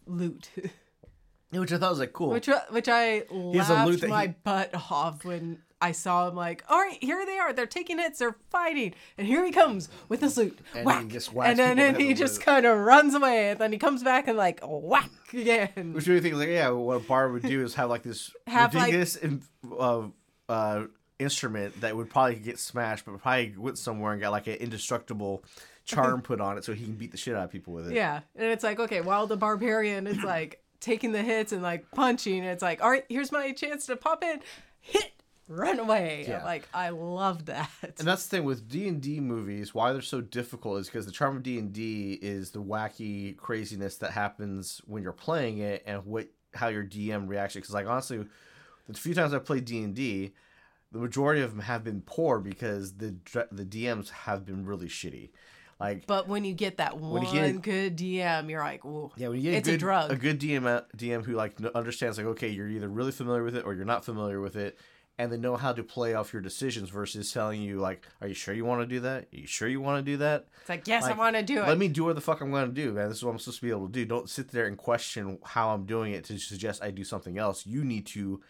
lute. Which I thought was like cool. which which I has a lute laughed my he- butt off when I saw him like, all right, here they are. They're taking hits. They're fighting, and here he comes with his lute. And he just whacks and then, then he just lute. kind of runs away, and then he comes back and like whack again. Which really think like yeah, what a bard would do is have like this Have, like- ridiculous in- uh, uh, instrument that would probably get smashed, but probably went somewhere and got like an indestructible charm put on it so he can beat the shit out of people with it. Yeah, and it's like okay, while the barbarian is like taking the hits and like punching, it's like all right, here's my chance to pop in, hit, run away. Yeah. Like I love that. And that's the thing with D and D movies. Why they're so difficult is because the charm of D and D is the wacky craziness that happens when you're playing it, and what how your DM reacts. Because like honestly, the few times I've played D and D, the majority of them have been poor because the the DMs have been really shitty. Like But when you get that one get- good DM, you're like, ooh, Yeah, when you get it's a a good drug. a good DM DM who like understands like okay, you're either really familiar with it or you're not familiar with it, and they know how to play off your decisions versus telling you like, are you sure you want to do that? Are you sure you want to do that? It's like, yes, I want to do it. Let me do what the fuck I'm gonna do, man. This is what I'm supposed to be able to do. Don't sit there and question how I'm doing it to suggest I do something else. You need to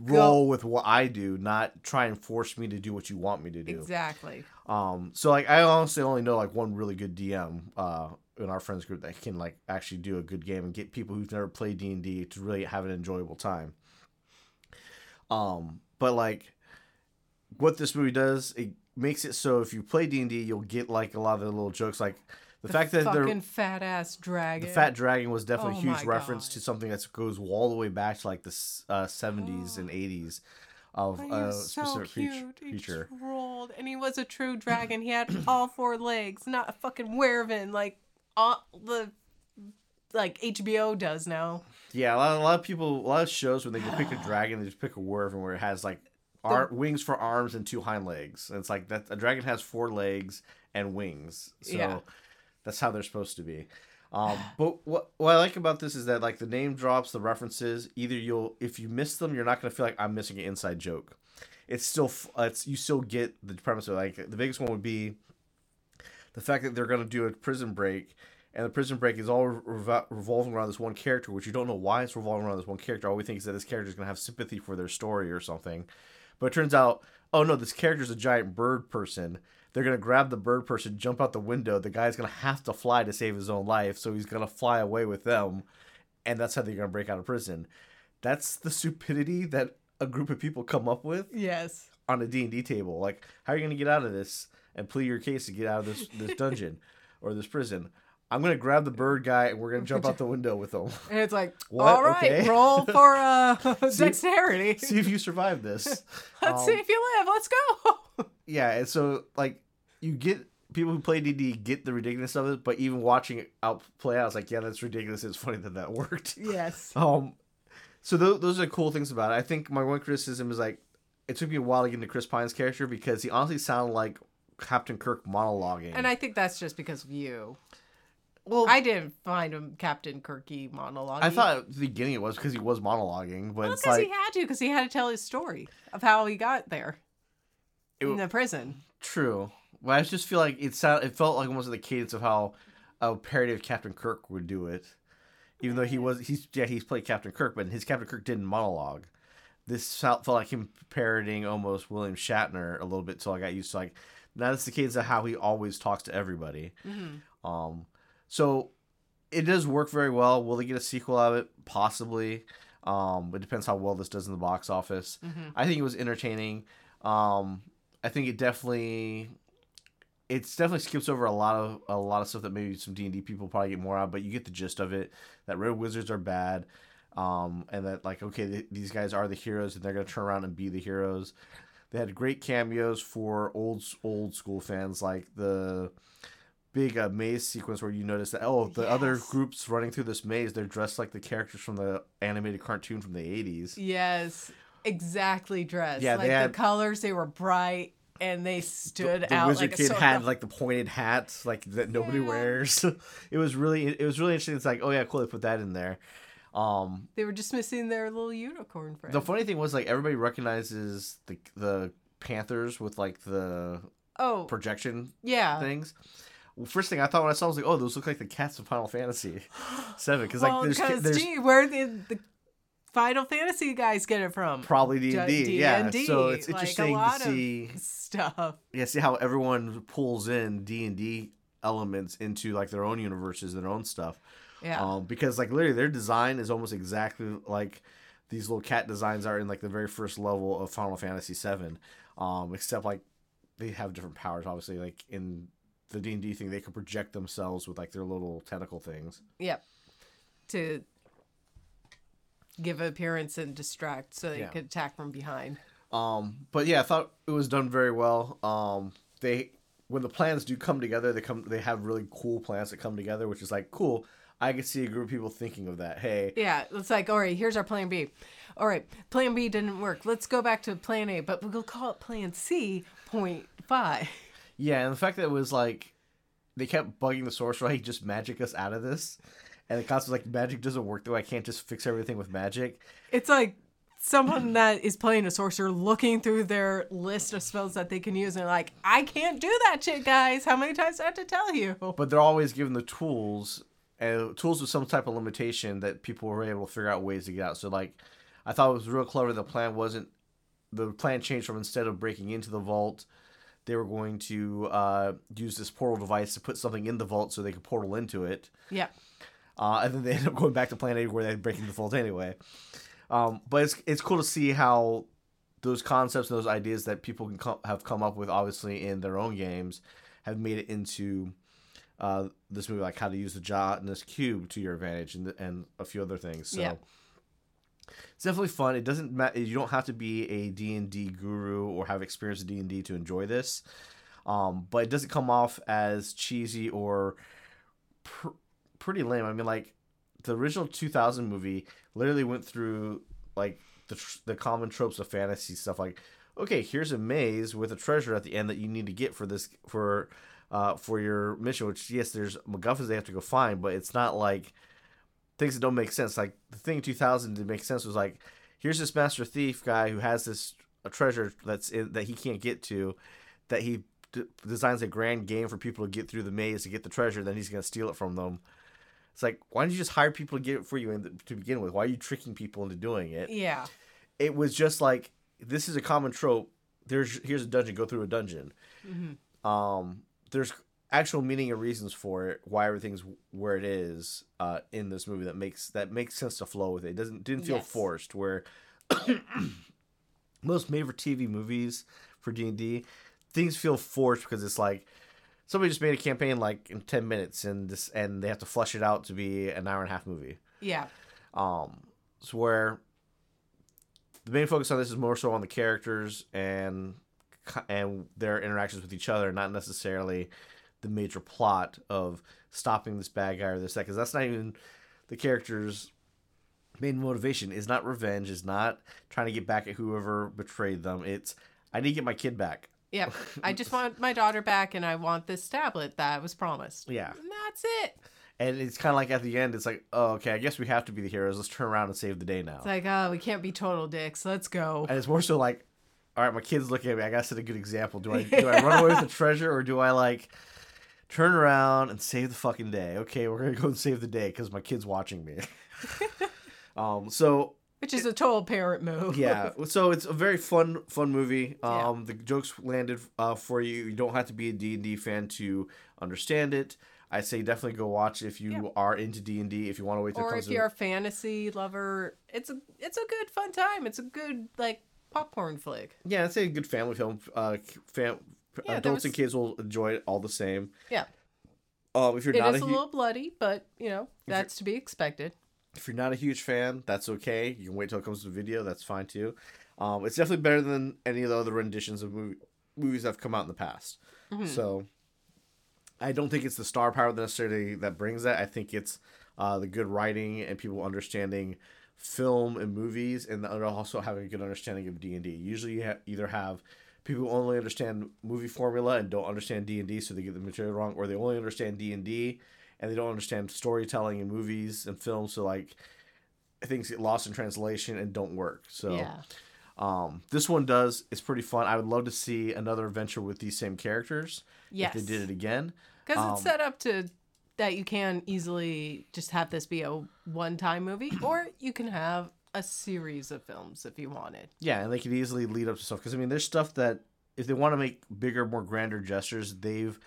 roll with what I do, not try and force me to do what you want me to do. Exactly. Um, so like I honestly only know like one really good DM uh in our friends group that can like actually do a good game and get people who've never played D and D to really have an enjoyable time. Um, but like what this movie does, it makes it so if you play D and D, you'll get like a lot of the little jokes, like the, fact that they're fucking fat ass dragon. the fat dragon was definitely a Oh huge reference God. to something that goes all the way back to like the s- uh, 70s and 80s of Oh, a was so specific cute. creature. He rolled, and he was a true dragon. He had all four legs, not a fucking wyvern like all the like HBO does now. Yeah, a lot, a lot of people, a lot of shows when they pick a dragon, they just pick a wyvern where it has like ar- wings for arms and two hind legs. And it's like that a dragon has four legs and wings, so Yeah. that's how they're supposed to be. Um, but what what I like about this is that like the name drops, the references. Either you'll if you miss them, you're not gonna feel like I'm missing an inside joke. It's still f- it's you still get the premise of like the biggest one would be the fact that they're gonna do a prison break and the prison break is all revol- revolving around this one character, which you don't know why it's revolving around this one character. All we think is that this character is going to have sympathy for their story or something. But it turns out, oh no, this character is a giant bird person. They're going to grab the bird person, jump out the window. The guy's going to have to fly to save his own life, so he's going to fly away with them. And that's how they're going to break out of prison. That's the stupidity that a group of people come up with Yes. on a D&D table. Like, how are you going to get out of this and plead your case to get out of this, this dungeon or this prison? I'm going to grab the bird guy and we're going to jump out the window with him. And it's like, What? all right, Okay. roll for uh, dexterity. See if you survive this. Let's Um, see if you live. Let's go. Yeah, and so, like, you get people who play D&D get the ridiculous of it, but even watching it out play out, it's like, yeah, that's ridiculous. It's funny that that worked. yes. Um, so th- those are cool things about it. I think my one criticism is like, it took me a while to get into Chris Pine's character because he honestly sounded like Captain Kirk monologuing. And I think that's just because of you. Well, I didn't find him Captain Kirky monologue. I thought at the beginning it was because he was monologuing, but well, it's because like he had to, because he had to tell his story of how he got there It- in the prison. true. But I just feel like it sound it felt like almost the cadence of how a parody of Captain Kirk would do it. Even though he was he's yeah he's played Captain Kirk, but his Captain Kirk didn't monologue. This felt, felt like him parodying almost William Shatner a little bit, so I got used to like now that's the cadence of how he always talks to everybody. Mhm. Um, so it does work very well. Will they get a sequel out of it? Possibly. Um, it depends how well this does in the box office. Mhm. I think it was entertaining. Um, I think it definitely it's definitely skips over a lot of a lot of stuff that maybe some D and D people probably get more out, but you get the gist of it. That red wizards are bad, um, and that like okay, th- these guys are the heroes, and they're gonna turn around and be the heroes. They had great cameos for old old school fans, like the big uh, maze sequence where you notice that oh the other groups running through this maze they're dressed like the characters from the animated cartoon from the 80s Yes, exactly dressed. Yeah, like they had- the colors, they were bright and they stood the out wizard like a kid had thumb. like the pointed hats like that nobody Yeah. wears it was really it was really interesting it's like oh yeah cool they put that in there um They were just missing their little unicorn friend. the funny thing was like everybody recognizes the the panthers with like the oh, projection yeah. things first thing i thought when i saw it, I was like oh those look like the cats of final fantasy 7 because well, like there's, there's gee, where did the Final Fantasy guys get it from? probably d&d yeah D&D, so it's like, a interesting lot to of- see Stuff. yeah see how everyone pulls in d&d elements into like their own universes their own stuff Yeah. um, because like literally their design is almost exactly like these little cat designs are in like the very first level of Final Fantasy VII, um, except like they have different powers. Obviously, like in the D and D thing, they could project themselves with like their little tentacle things. Yep. To give appearance and distract so they Yeah. could attack from behind. Um, but yeah, I thought it was done very well. Um, they when the plans do come together, they come they have really cool plans that come together, which is like cool. I could see a group of people thinking of that. Hey, Yeah, it's like, all right, here's our plan B. All right, plan B didn't work. Let's go back to plan A, but we'll call it plan C point five. Yeah, and the fact that it was like they kept bugging the sorcerer, he just magic us out of this. And the concept was like magic doesn't work though. I can't just fix everything with magic. It's like someone that is playing a sorcerer looking through their list of spells that they can use and like, I can't do that shit, guys. How many times do I have to tell you? But they're always given the tools and tools with some type of limitation that people were able to figure out ways to get out. So like I thought it was real clever the plan wasn't the plan changed from instead of breaking into the vault, they were going to uh, use this portal device to put something in the vault so they could portal into it. Yeah. uh, and then they end up going back to Planet A where they're breaking the vault anyway. Um, but it's it's cool to see how those concepts and those ideas that people can have come up with, obviously in their own games, have made it into uh, this movie, like how to use the jaw and this cube to your advantage, and and a few other things. So. Yeah. It's definitely fun. It doesn't matter. You don't have to be a D and D guru or have experience in D and D to enjoy this. Um, but it doesn't come off as cheesy or pr- pretty lame. I mean, like the original 2000 movie literally went through like the tr- the common tropes of fantasy stuff. Like, okay, here's a maze with a treasure at the end that you need to get for this for uh for your mission. Which yes, there's MacGuffins they have to go find, but it's not like things that don't make sense. Like the thing in 2000 to make sense was like, here's this master thief guy who has this a treasure that's in, that he can't get to, that he d- designs a grand game for people to get through the maze to get the treasure. Then he's gonna steal it from them. It's like, why don't you just hire people to get it for you in the, to begin with? Why are you tricking people into doing it? Yeah. It was just like this is a common trope. There's here's a dungeon. Go through a dungeon. hmm Um, there's actual meaning and reasons for it. Why everything's where it is uh, in this movie that makes that makes sense to flow with it. it doesn't didn't feel Yes. forced. Where most made for TV movies for D and D, things feel forced because it's like somebody just made a campaign like in ten minutes and this and they have to flush it out to be an hour and a half movie. Yeah. Um, it's where the main focus on this is more so on the characters and and their interactions with each other, not necessarily the major plot of stopping this bad guy or this that, because that's not even the character's main motivation. Is not revenge. Is not trying to get back at whoever betrayed them. It's I need to get my kid back. Yep. I just want my daughter back and I want this tablet that was promised. Yeah. And that's it. And it's kind of like at the end, it's like, oh, okay, I guess we have to be the heroes. Let's turn around and save the day now. It's like, oh, we can't be total dicks. Let's go. and it's more so like, all right, my kid's looking at me. I gotta set a good example. Do I do I run away with the treasure or do I like turn around and save the fucking day? Okay, we're gonna go and save the day because my kid's watching me. um. So Which is a total parent move. yeah. So it's a very fun fun movie. Yeah. Um. The jokes landed uh, for you. You don't have to be a D and D fan to understand it. I'd say definitely go watch if you Yeah. are into D and D. If you want to wait or if you're a fantasy lover, it's a it's a good fun time. It's a good like popcorn flick. yeah, I'd say a good family film. Uh, fam- Yeah, adults was- and kids will enjoy it all the same. Yeah. Um, if you're It not is a, a little bloody, but you know that's to be expected. if you're not a huge fan, that's okay. You can wait till it comes to the video. That's fine too. Um, it's definitely better than any of the other renditions of movie, movies that have come out in the past. Mm-hmm. So, I don't think it's the star power necessarily that brings that. I think it's uh, the good writing and people understanding film and movies, and also having a good understanding of D and D. Usually, you ha- either have people only understand movie formula and don't understand D and D, so they get the material wrong, or they only understand D and D and they don't understand storytelling in movies and films. So like things get lost in translation and don't work. So yeah. um, this one does. It's pretty fun. I would love to see another adventure with these same characters Yes. if they did it again. Because Um, it's set up to that you can easily just have this be a one-time movie, or you can have a series of films if you wanted. Yeah, and they could easily lead up to stuff because I mean, there's stuff that if they want to make bigger, more grander gestures, they've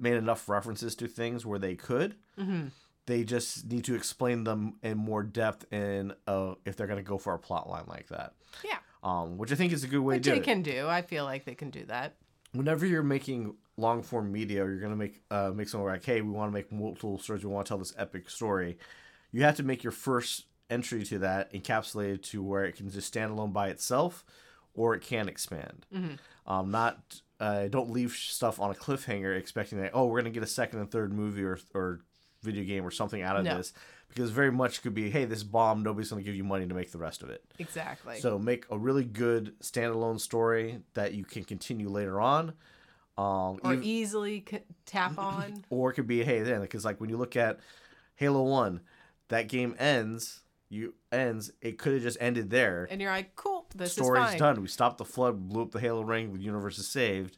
made enough references to things where they could. Mm-hmm. They just need to explain them in more depth in uh, if they're going to go for a plot line like that. Yeah, Um, which I think is a good way which to do they can do. I feel like they can do that. whenever you're making long form media, or you're gonna make uh, make something like, hey, we want to make multiple stories, we want to tell this epic story. You have to make your first entry to that encapsulated to where it can just stand alone by itself, or it can expand. Mhm. Um, not uh, don't leave stuff on a cliffhanger expecting that oh we're gonna get a second and third movie or or video game or something out of No. this because very much could be hey this bomb nobody's gonna give you money to make the rest of it. Exactly. So make a really good standalone story that you can continue later on. Um, or ev- easily c- tap on. or it could be hey then because like when you look at Halo One, that game ends. You ends. It could have just ended there. and you're like, cool, this Story's is fine. done. We stopped the flood, blew up the Halo ring. The universe is saved.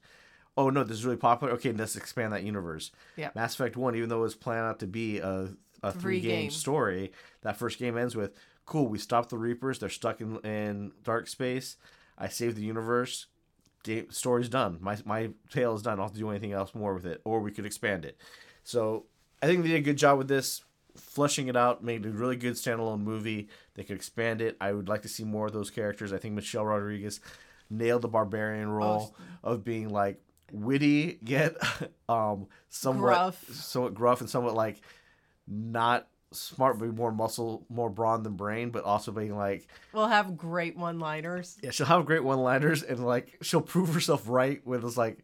Oh no, this is really popular. Okay, let's expand that universe. Yeah. Mass Effect One, even though it was planned out to be a a three Three game game. story, that first game ends with cool. We stopped the Reapers. They're stuck in in dark space. I saved the universe. Game story's done. My my tale is done. I don't have to do anything else more with it, or we could expand it. So I think they did a good job with this, fleshing it out, made a really good standalone movie. They could expand it. I would like to see more of those characters. I think Michelle Rodriguez nailed the barbarian role of being like witty yet um somewhat Gruff. somewhat gruff and somewhat like not smart but more muscle more brawn than brain but also being like We'll have great one-liners. yeah she'll have great one liners and like she'll prove herself right when it's like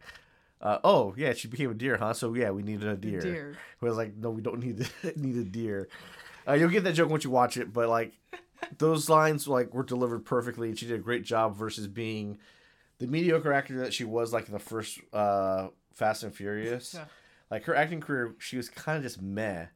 uh, oh yeah she became a deer huh? So yeah we needed a deer, deer. Whereas like no we don't need need a deer. Uh, you'll get that joke once you watch it but like those lines like were delivered perfectly and she did a great job versus being the mediocre actor that she was like in the first uh fast and furious. Yeah. like her acting career she was kind of just meh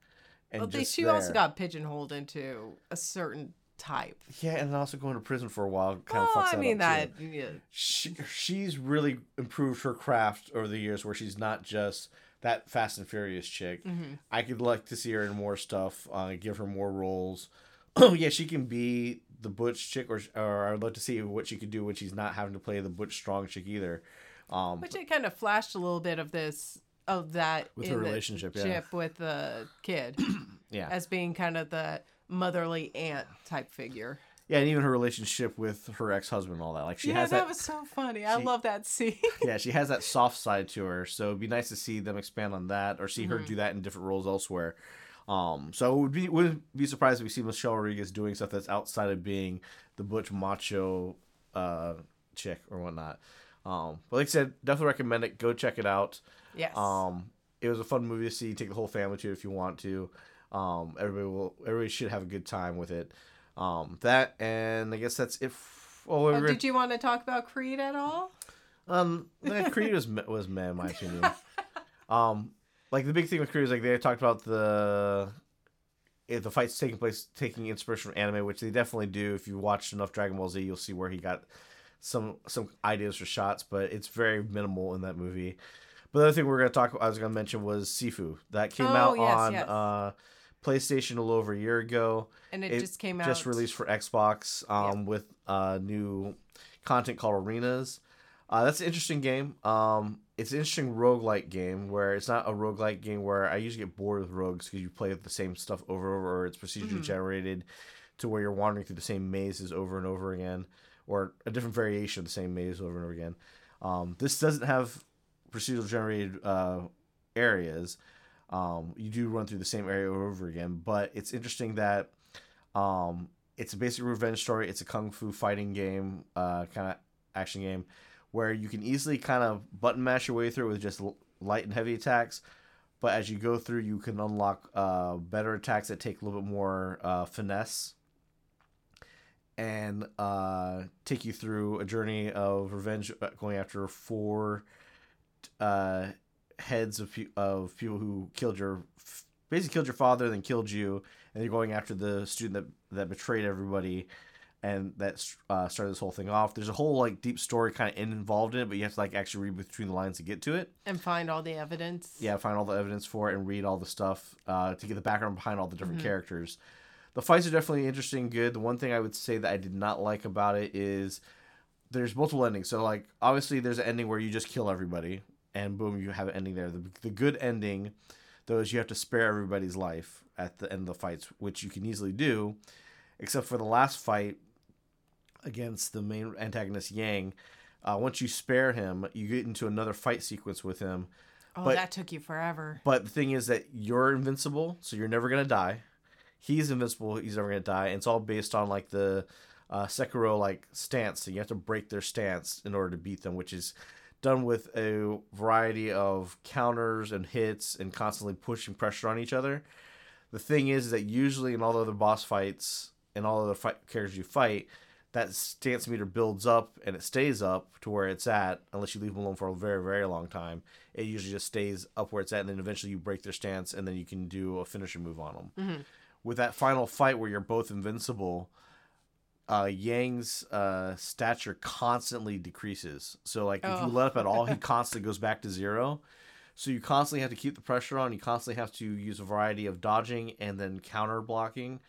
and they, just she also got pigeonholed into a certain type. yeah and also going to prison for a while kind Oh, of fucks I mean that. Yeah. she, she's really improved her craft over the years where she's not just that fast and furious chick Mhm. i could like to see her in more stuff uh, give her more roles oh yeah she can be the butch chick or, or i'd like to see what she could do when she's not having to play the butch strong chick either um, Which it kind of flashed a little bit of this of that With in her the relationship, yeah. with the kid yeah as being kind of the motherly aunt type figure. yeah and even her relationship with her ex-husband and all that like she yeah, has that, that, was so funny. I love that scene. yeah she has that soft side to her so it'd be nice to see them expand on that or see her Mm-hmm. do that in different roles elsewhere um so it would be wouldn't be surprised if we see michelle rodriguez doing stuff that's outside of being the butch macho uh chick or whatnot um but like i said definitely recommend it go check it out yes. um it was a fun movie to see take the whole family to it if you want to um everybody will everybody should have a good time with it um that and i guess that's it f- oh, oh, did you want to talk about Creed at all? um, Creed was was meh in my opinion. um, like the big thing with Creed is like they talked about the the fights taking place taking inspiration from anime, which they definitely do. If you watched enough Dragon Ball Z, you'll see where he got some some ideas for shots, but it's very minimal in that movie. But the other thing we're gonna talk, I was gonna mention was Sifu that came Oh, out yes, on yes. uh, PlayStation a little over a year ago And it, it just came out. just released for Xbox um, with uh, new content called Arenas. Uh, that's an interesting game. Um, it's an interesting roguelike game where it's not a roguelike game where I usually get bored with rogues because you play the same stuff over and over, or it's procedurally generated to where you're wandering through the same mazes over and over again, or a different variation of the same maze over and over again. Um, this doesn't have procedural generated uh, areas. Um, you do run through the same area over again, but it's interesting that um, it's a basic revenge story. It's a kung fu fighting game, uh, kind of action game, where you can easily kind of button mash your way through with just light and heavy attacks. But as you go through, you can unlock uh, better attacks that take a little bit more uh, finesse and uh, take you through a journey of revenge, uh, going after four uh, heads of of people who killed your basically killed your father, then killed you, and you're going after the student that that betrayed everybody, and that uh, started this whole thing off. There's a whole like deep story kind of involved in it, but you have to like actually read between the lines to get to it. And find all the evidence. Yeah, find all the evidence for it and read all the stuff uh, to get the background behind all the different characters. The fights are definitely interesting, good. The one thing I would say that I did not like about it is there's multiple endings. So like obviously there's an ending where you just kill everybody and boom you have an ending there. The, the good ending though is you have to spare everybody's life at the end of the fights, which you can easily do, except for the last fight against the main antagonist Yang. Uh, once you spare him, you get into another fight sequence with him. Oh, But- that took you forever. But the thing is that you're invincible, so you're never gonna die. He's invincible, he's never gonna die. And it's all based on like the uh, Sekiro like stance. So you have to break their stance in order to beat them, which is done with a variety of counters and hits and constantly pushing pressure on each other. The thing is that usually in all the other boss fights and all the other fight characters you fight, that stance meter builds up and it stays up to where it's at unless you leave them alone for a very very long time. It usually just stays up where it's at and then eventually you break their stance and then you can do a finisher move on them mm-hmm. with that final fight where you're both invincible uh, Yang's uh, stature constantly decreases. So like if Oh. you let up at all, he constantly goes back to zero. So you constantly have to keep the pressure on. You constantly have to use a variety of dodging and then counter blocking.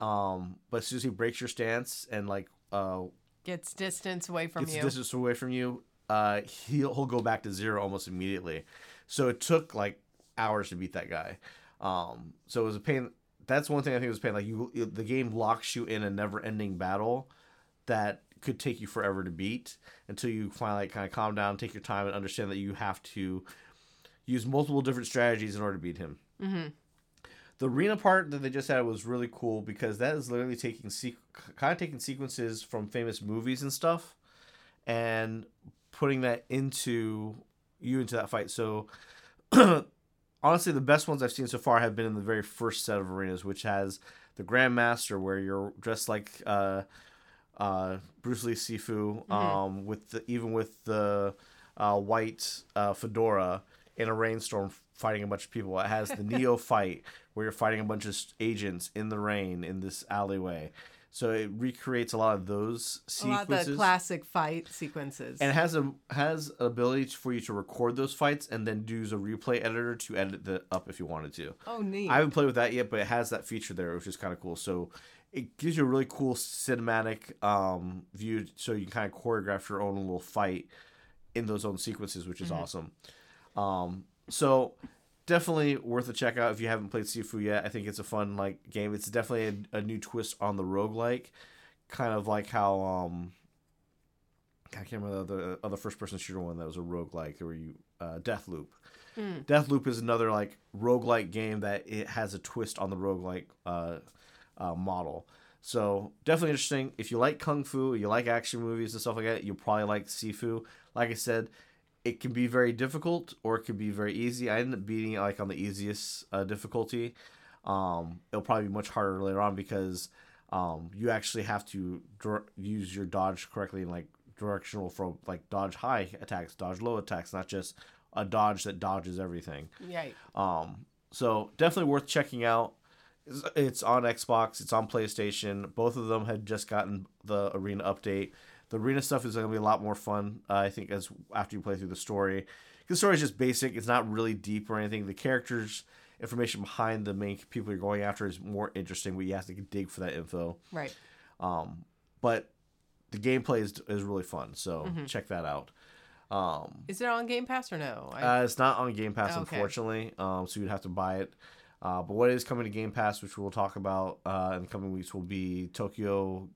Um, but as soon as he breaks your stance and like uh, Gets distance away from gets you. distance away from you, uh, he'll he'll go back to zero almost immediately. So it took like hours to beat that guy. Um, so it was a pain. That's one thing I think was pain. Like you, the game locks you in a never-ending battle that could take you forever to beat until you finally kind of calm down, take your time, and understand that you have to use multiple different strategies in order to beat him. Mhm. The arena part that they just had was really cool because that is literally taking sequ- kind of taking sequences from famous movies and stuff and putting that into you into that fight. So honestly, the best ones I've seen so far have been in the very first set of arenas, which has the Grandmaster, where you're dressed like uh, uh, Bruce Lee Sifu, um, with the, even with the uh, white uh, fedora in a rainstorm fighting a bunch of people. It has the Neo fight where you're fighting a bunch of agents in the rain in this alleyway. So it recreates a lot of those a lot sequences of the classic fight sequences. and has a has an ability for you to record those fights and then use a replay editor to edit it up if you wanted to. oh, neat. I haven't played with that yet, but it has that feature there, which is kind of cool. So it gives you a really cool cinematic um, view, so you can kind of choreograph your own little fight in those own sequences, which is awesome. Um, so definitely worth a check out if you haven't played Sifu yet. I think it's a fun like game. It's definitely a, a new twist on the roguelike, kind of like how um, I can't remember the other, other first person shooter one that was a roguelike where you uh, Deathloop. Mm. Deathloop is another like roguelike game that it has a twist on the roguelike uh, uh, model. So definitely interesting. If you like kung fu, you like action movies and stuff like that, you'll probably like Sifu. Like I said, it can be very difficult or it can be very easy. I ended up beating it like on the easiest uh, difficulty. Um, it'll probably be much harder later on because um, you actually have to dr- use your dodge correctly and like directional from like dodge high attacks, dodge low attacks, not just a dodge that dodges everything. Right. Um, so definitely worth checking out. It's, it's on Xbox. It's on PlayStation. Both of them had just gotten the arena update. The arena stuff is going to be a lot more fun. Uh, I think as after you play through the story. the story is just basic. It's not really deep or anything. The characters information behind the main people you're going after is more interesting, but you have to dig for that info. Right. Um, but the gameplay is, is really fun, so check that out. Um, Is it on Game Pass or no? I, uh, it's not on Game Pass, Okay. unfortunately. Um, so you'd have to buy it. Uh, but what is coming to Game Pass, which we'll talk about uh, in the coming weeks, will be Tokyo.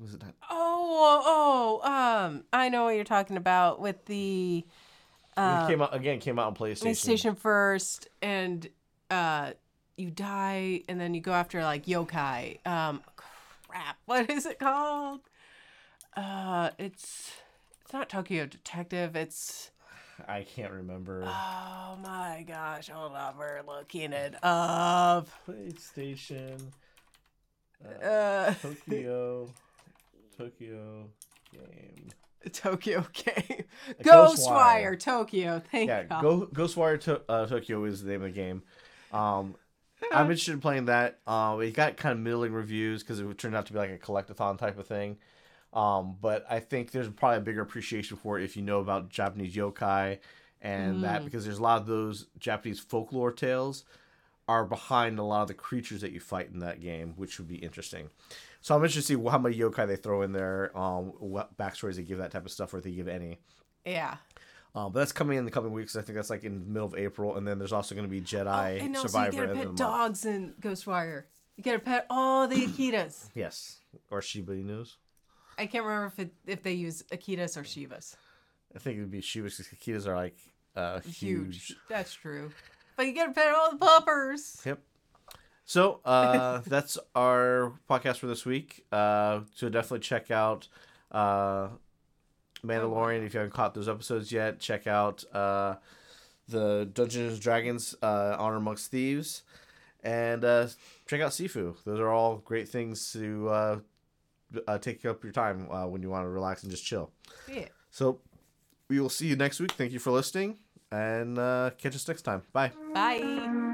Was it that? oh, oh, um, I know what you're talking about with the it came out again. Came out on PlayStation. PlayStation first, and uh, you die, and then you go after like yokai. Um, crap, what is it called? Uh, it's it's not Tokyo Detective. It's I can't remember. oh my gosh, hold on, we're looking it up. PlayStation. Uh, Tokyo. Tokyo game. Tokyo game. Ghostwire. Tokyo. Thank Yeah, God. Go Ghostwire to, uh, Tokyo is the name of the game. Um, I'm interested in playing that. Um, it got kind of middling reviews because it turned out to be like a collectathon type of thing. Um, but I think there's probably a bigger appreciation for it if you know about Japanese yokai and that because there's a lot of those Japanese folklore tales are behind a lot of the creatures that you fight in that game, which would be interesting. So I'm interested to see how many yokai they throw in there, um, what backstories they give that type of stuff, or if they give any. Yeah. Um, but that's coming in the coming weeks. I think that's like in the middle of April, and then there's also going to be Jedi Oh, and also Survivor. you at gotta pet of the month. dogs in Ghostwire. You gotta pet all the Akitas. Yes, or Shiba Inus. I can't remember if it, if they use Akitas or Shivas. I think it would be Shivas because Akitas are like uh, huge. Huge. That's true. But you gotta pet all the puppers. Yep. So uh, that's our podcast for this week. Uh, so definitely check out uh, Mandalorian if you haven't caught those episodes yet. Check out uh, the Dungeons and Dragons uh, Honor Amongst Thieves, and uh, check out Sifu. Those are all great things to uh, uh, take up your time uh, when you want to relax and just chill. Yeah. So we will see you next week. Thank you for listening, and uh, catch us next time. Bye. Bye.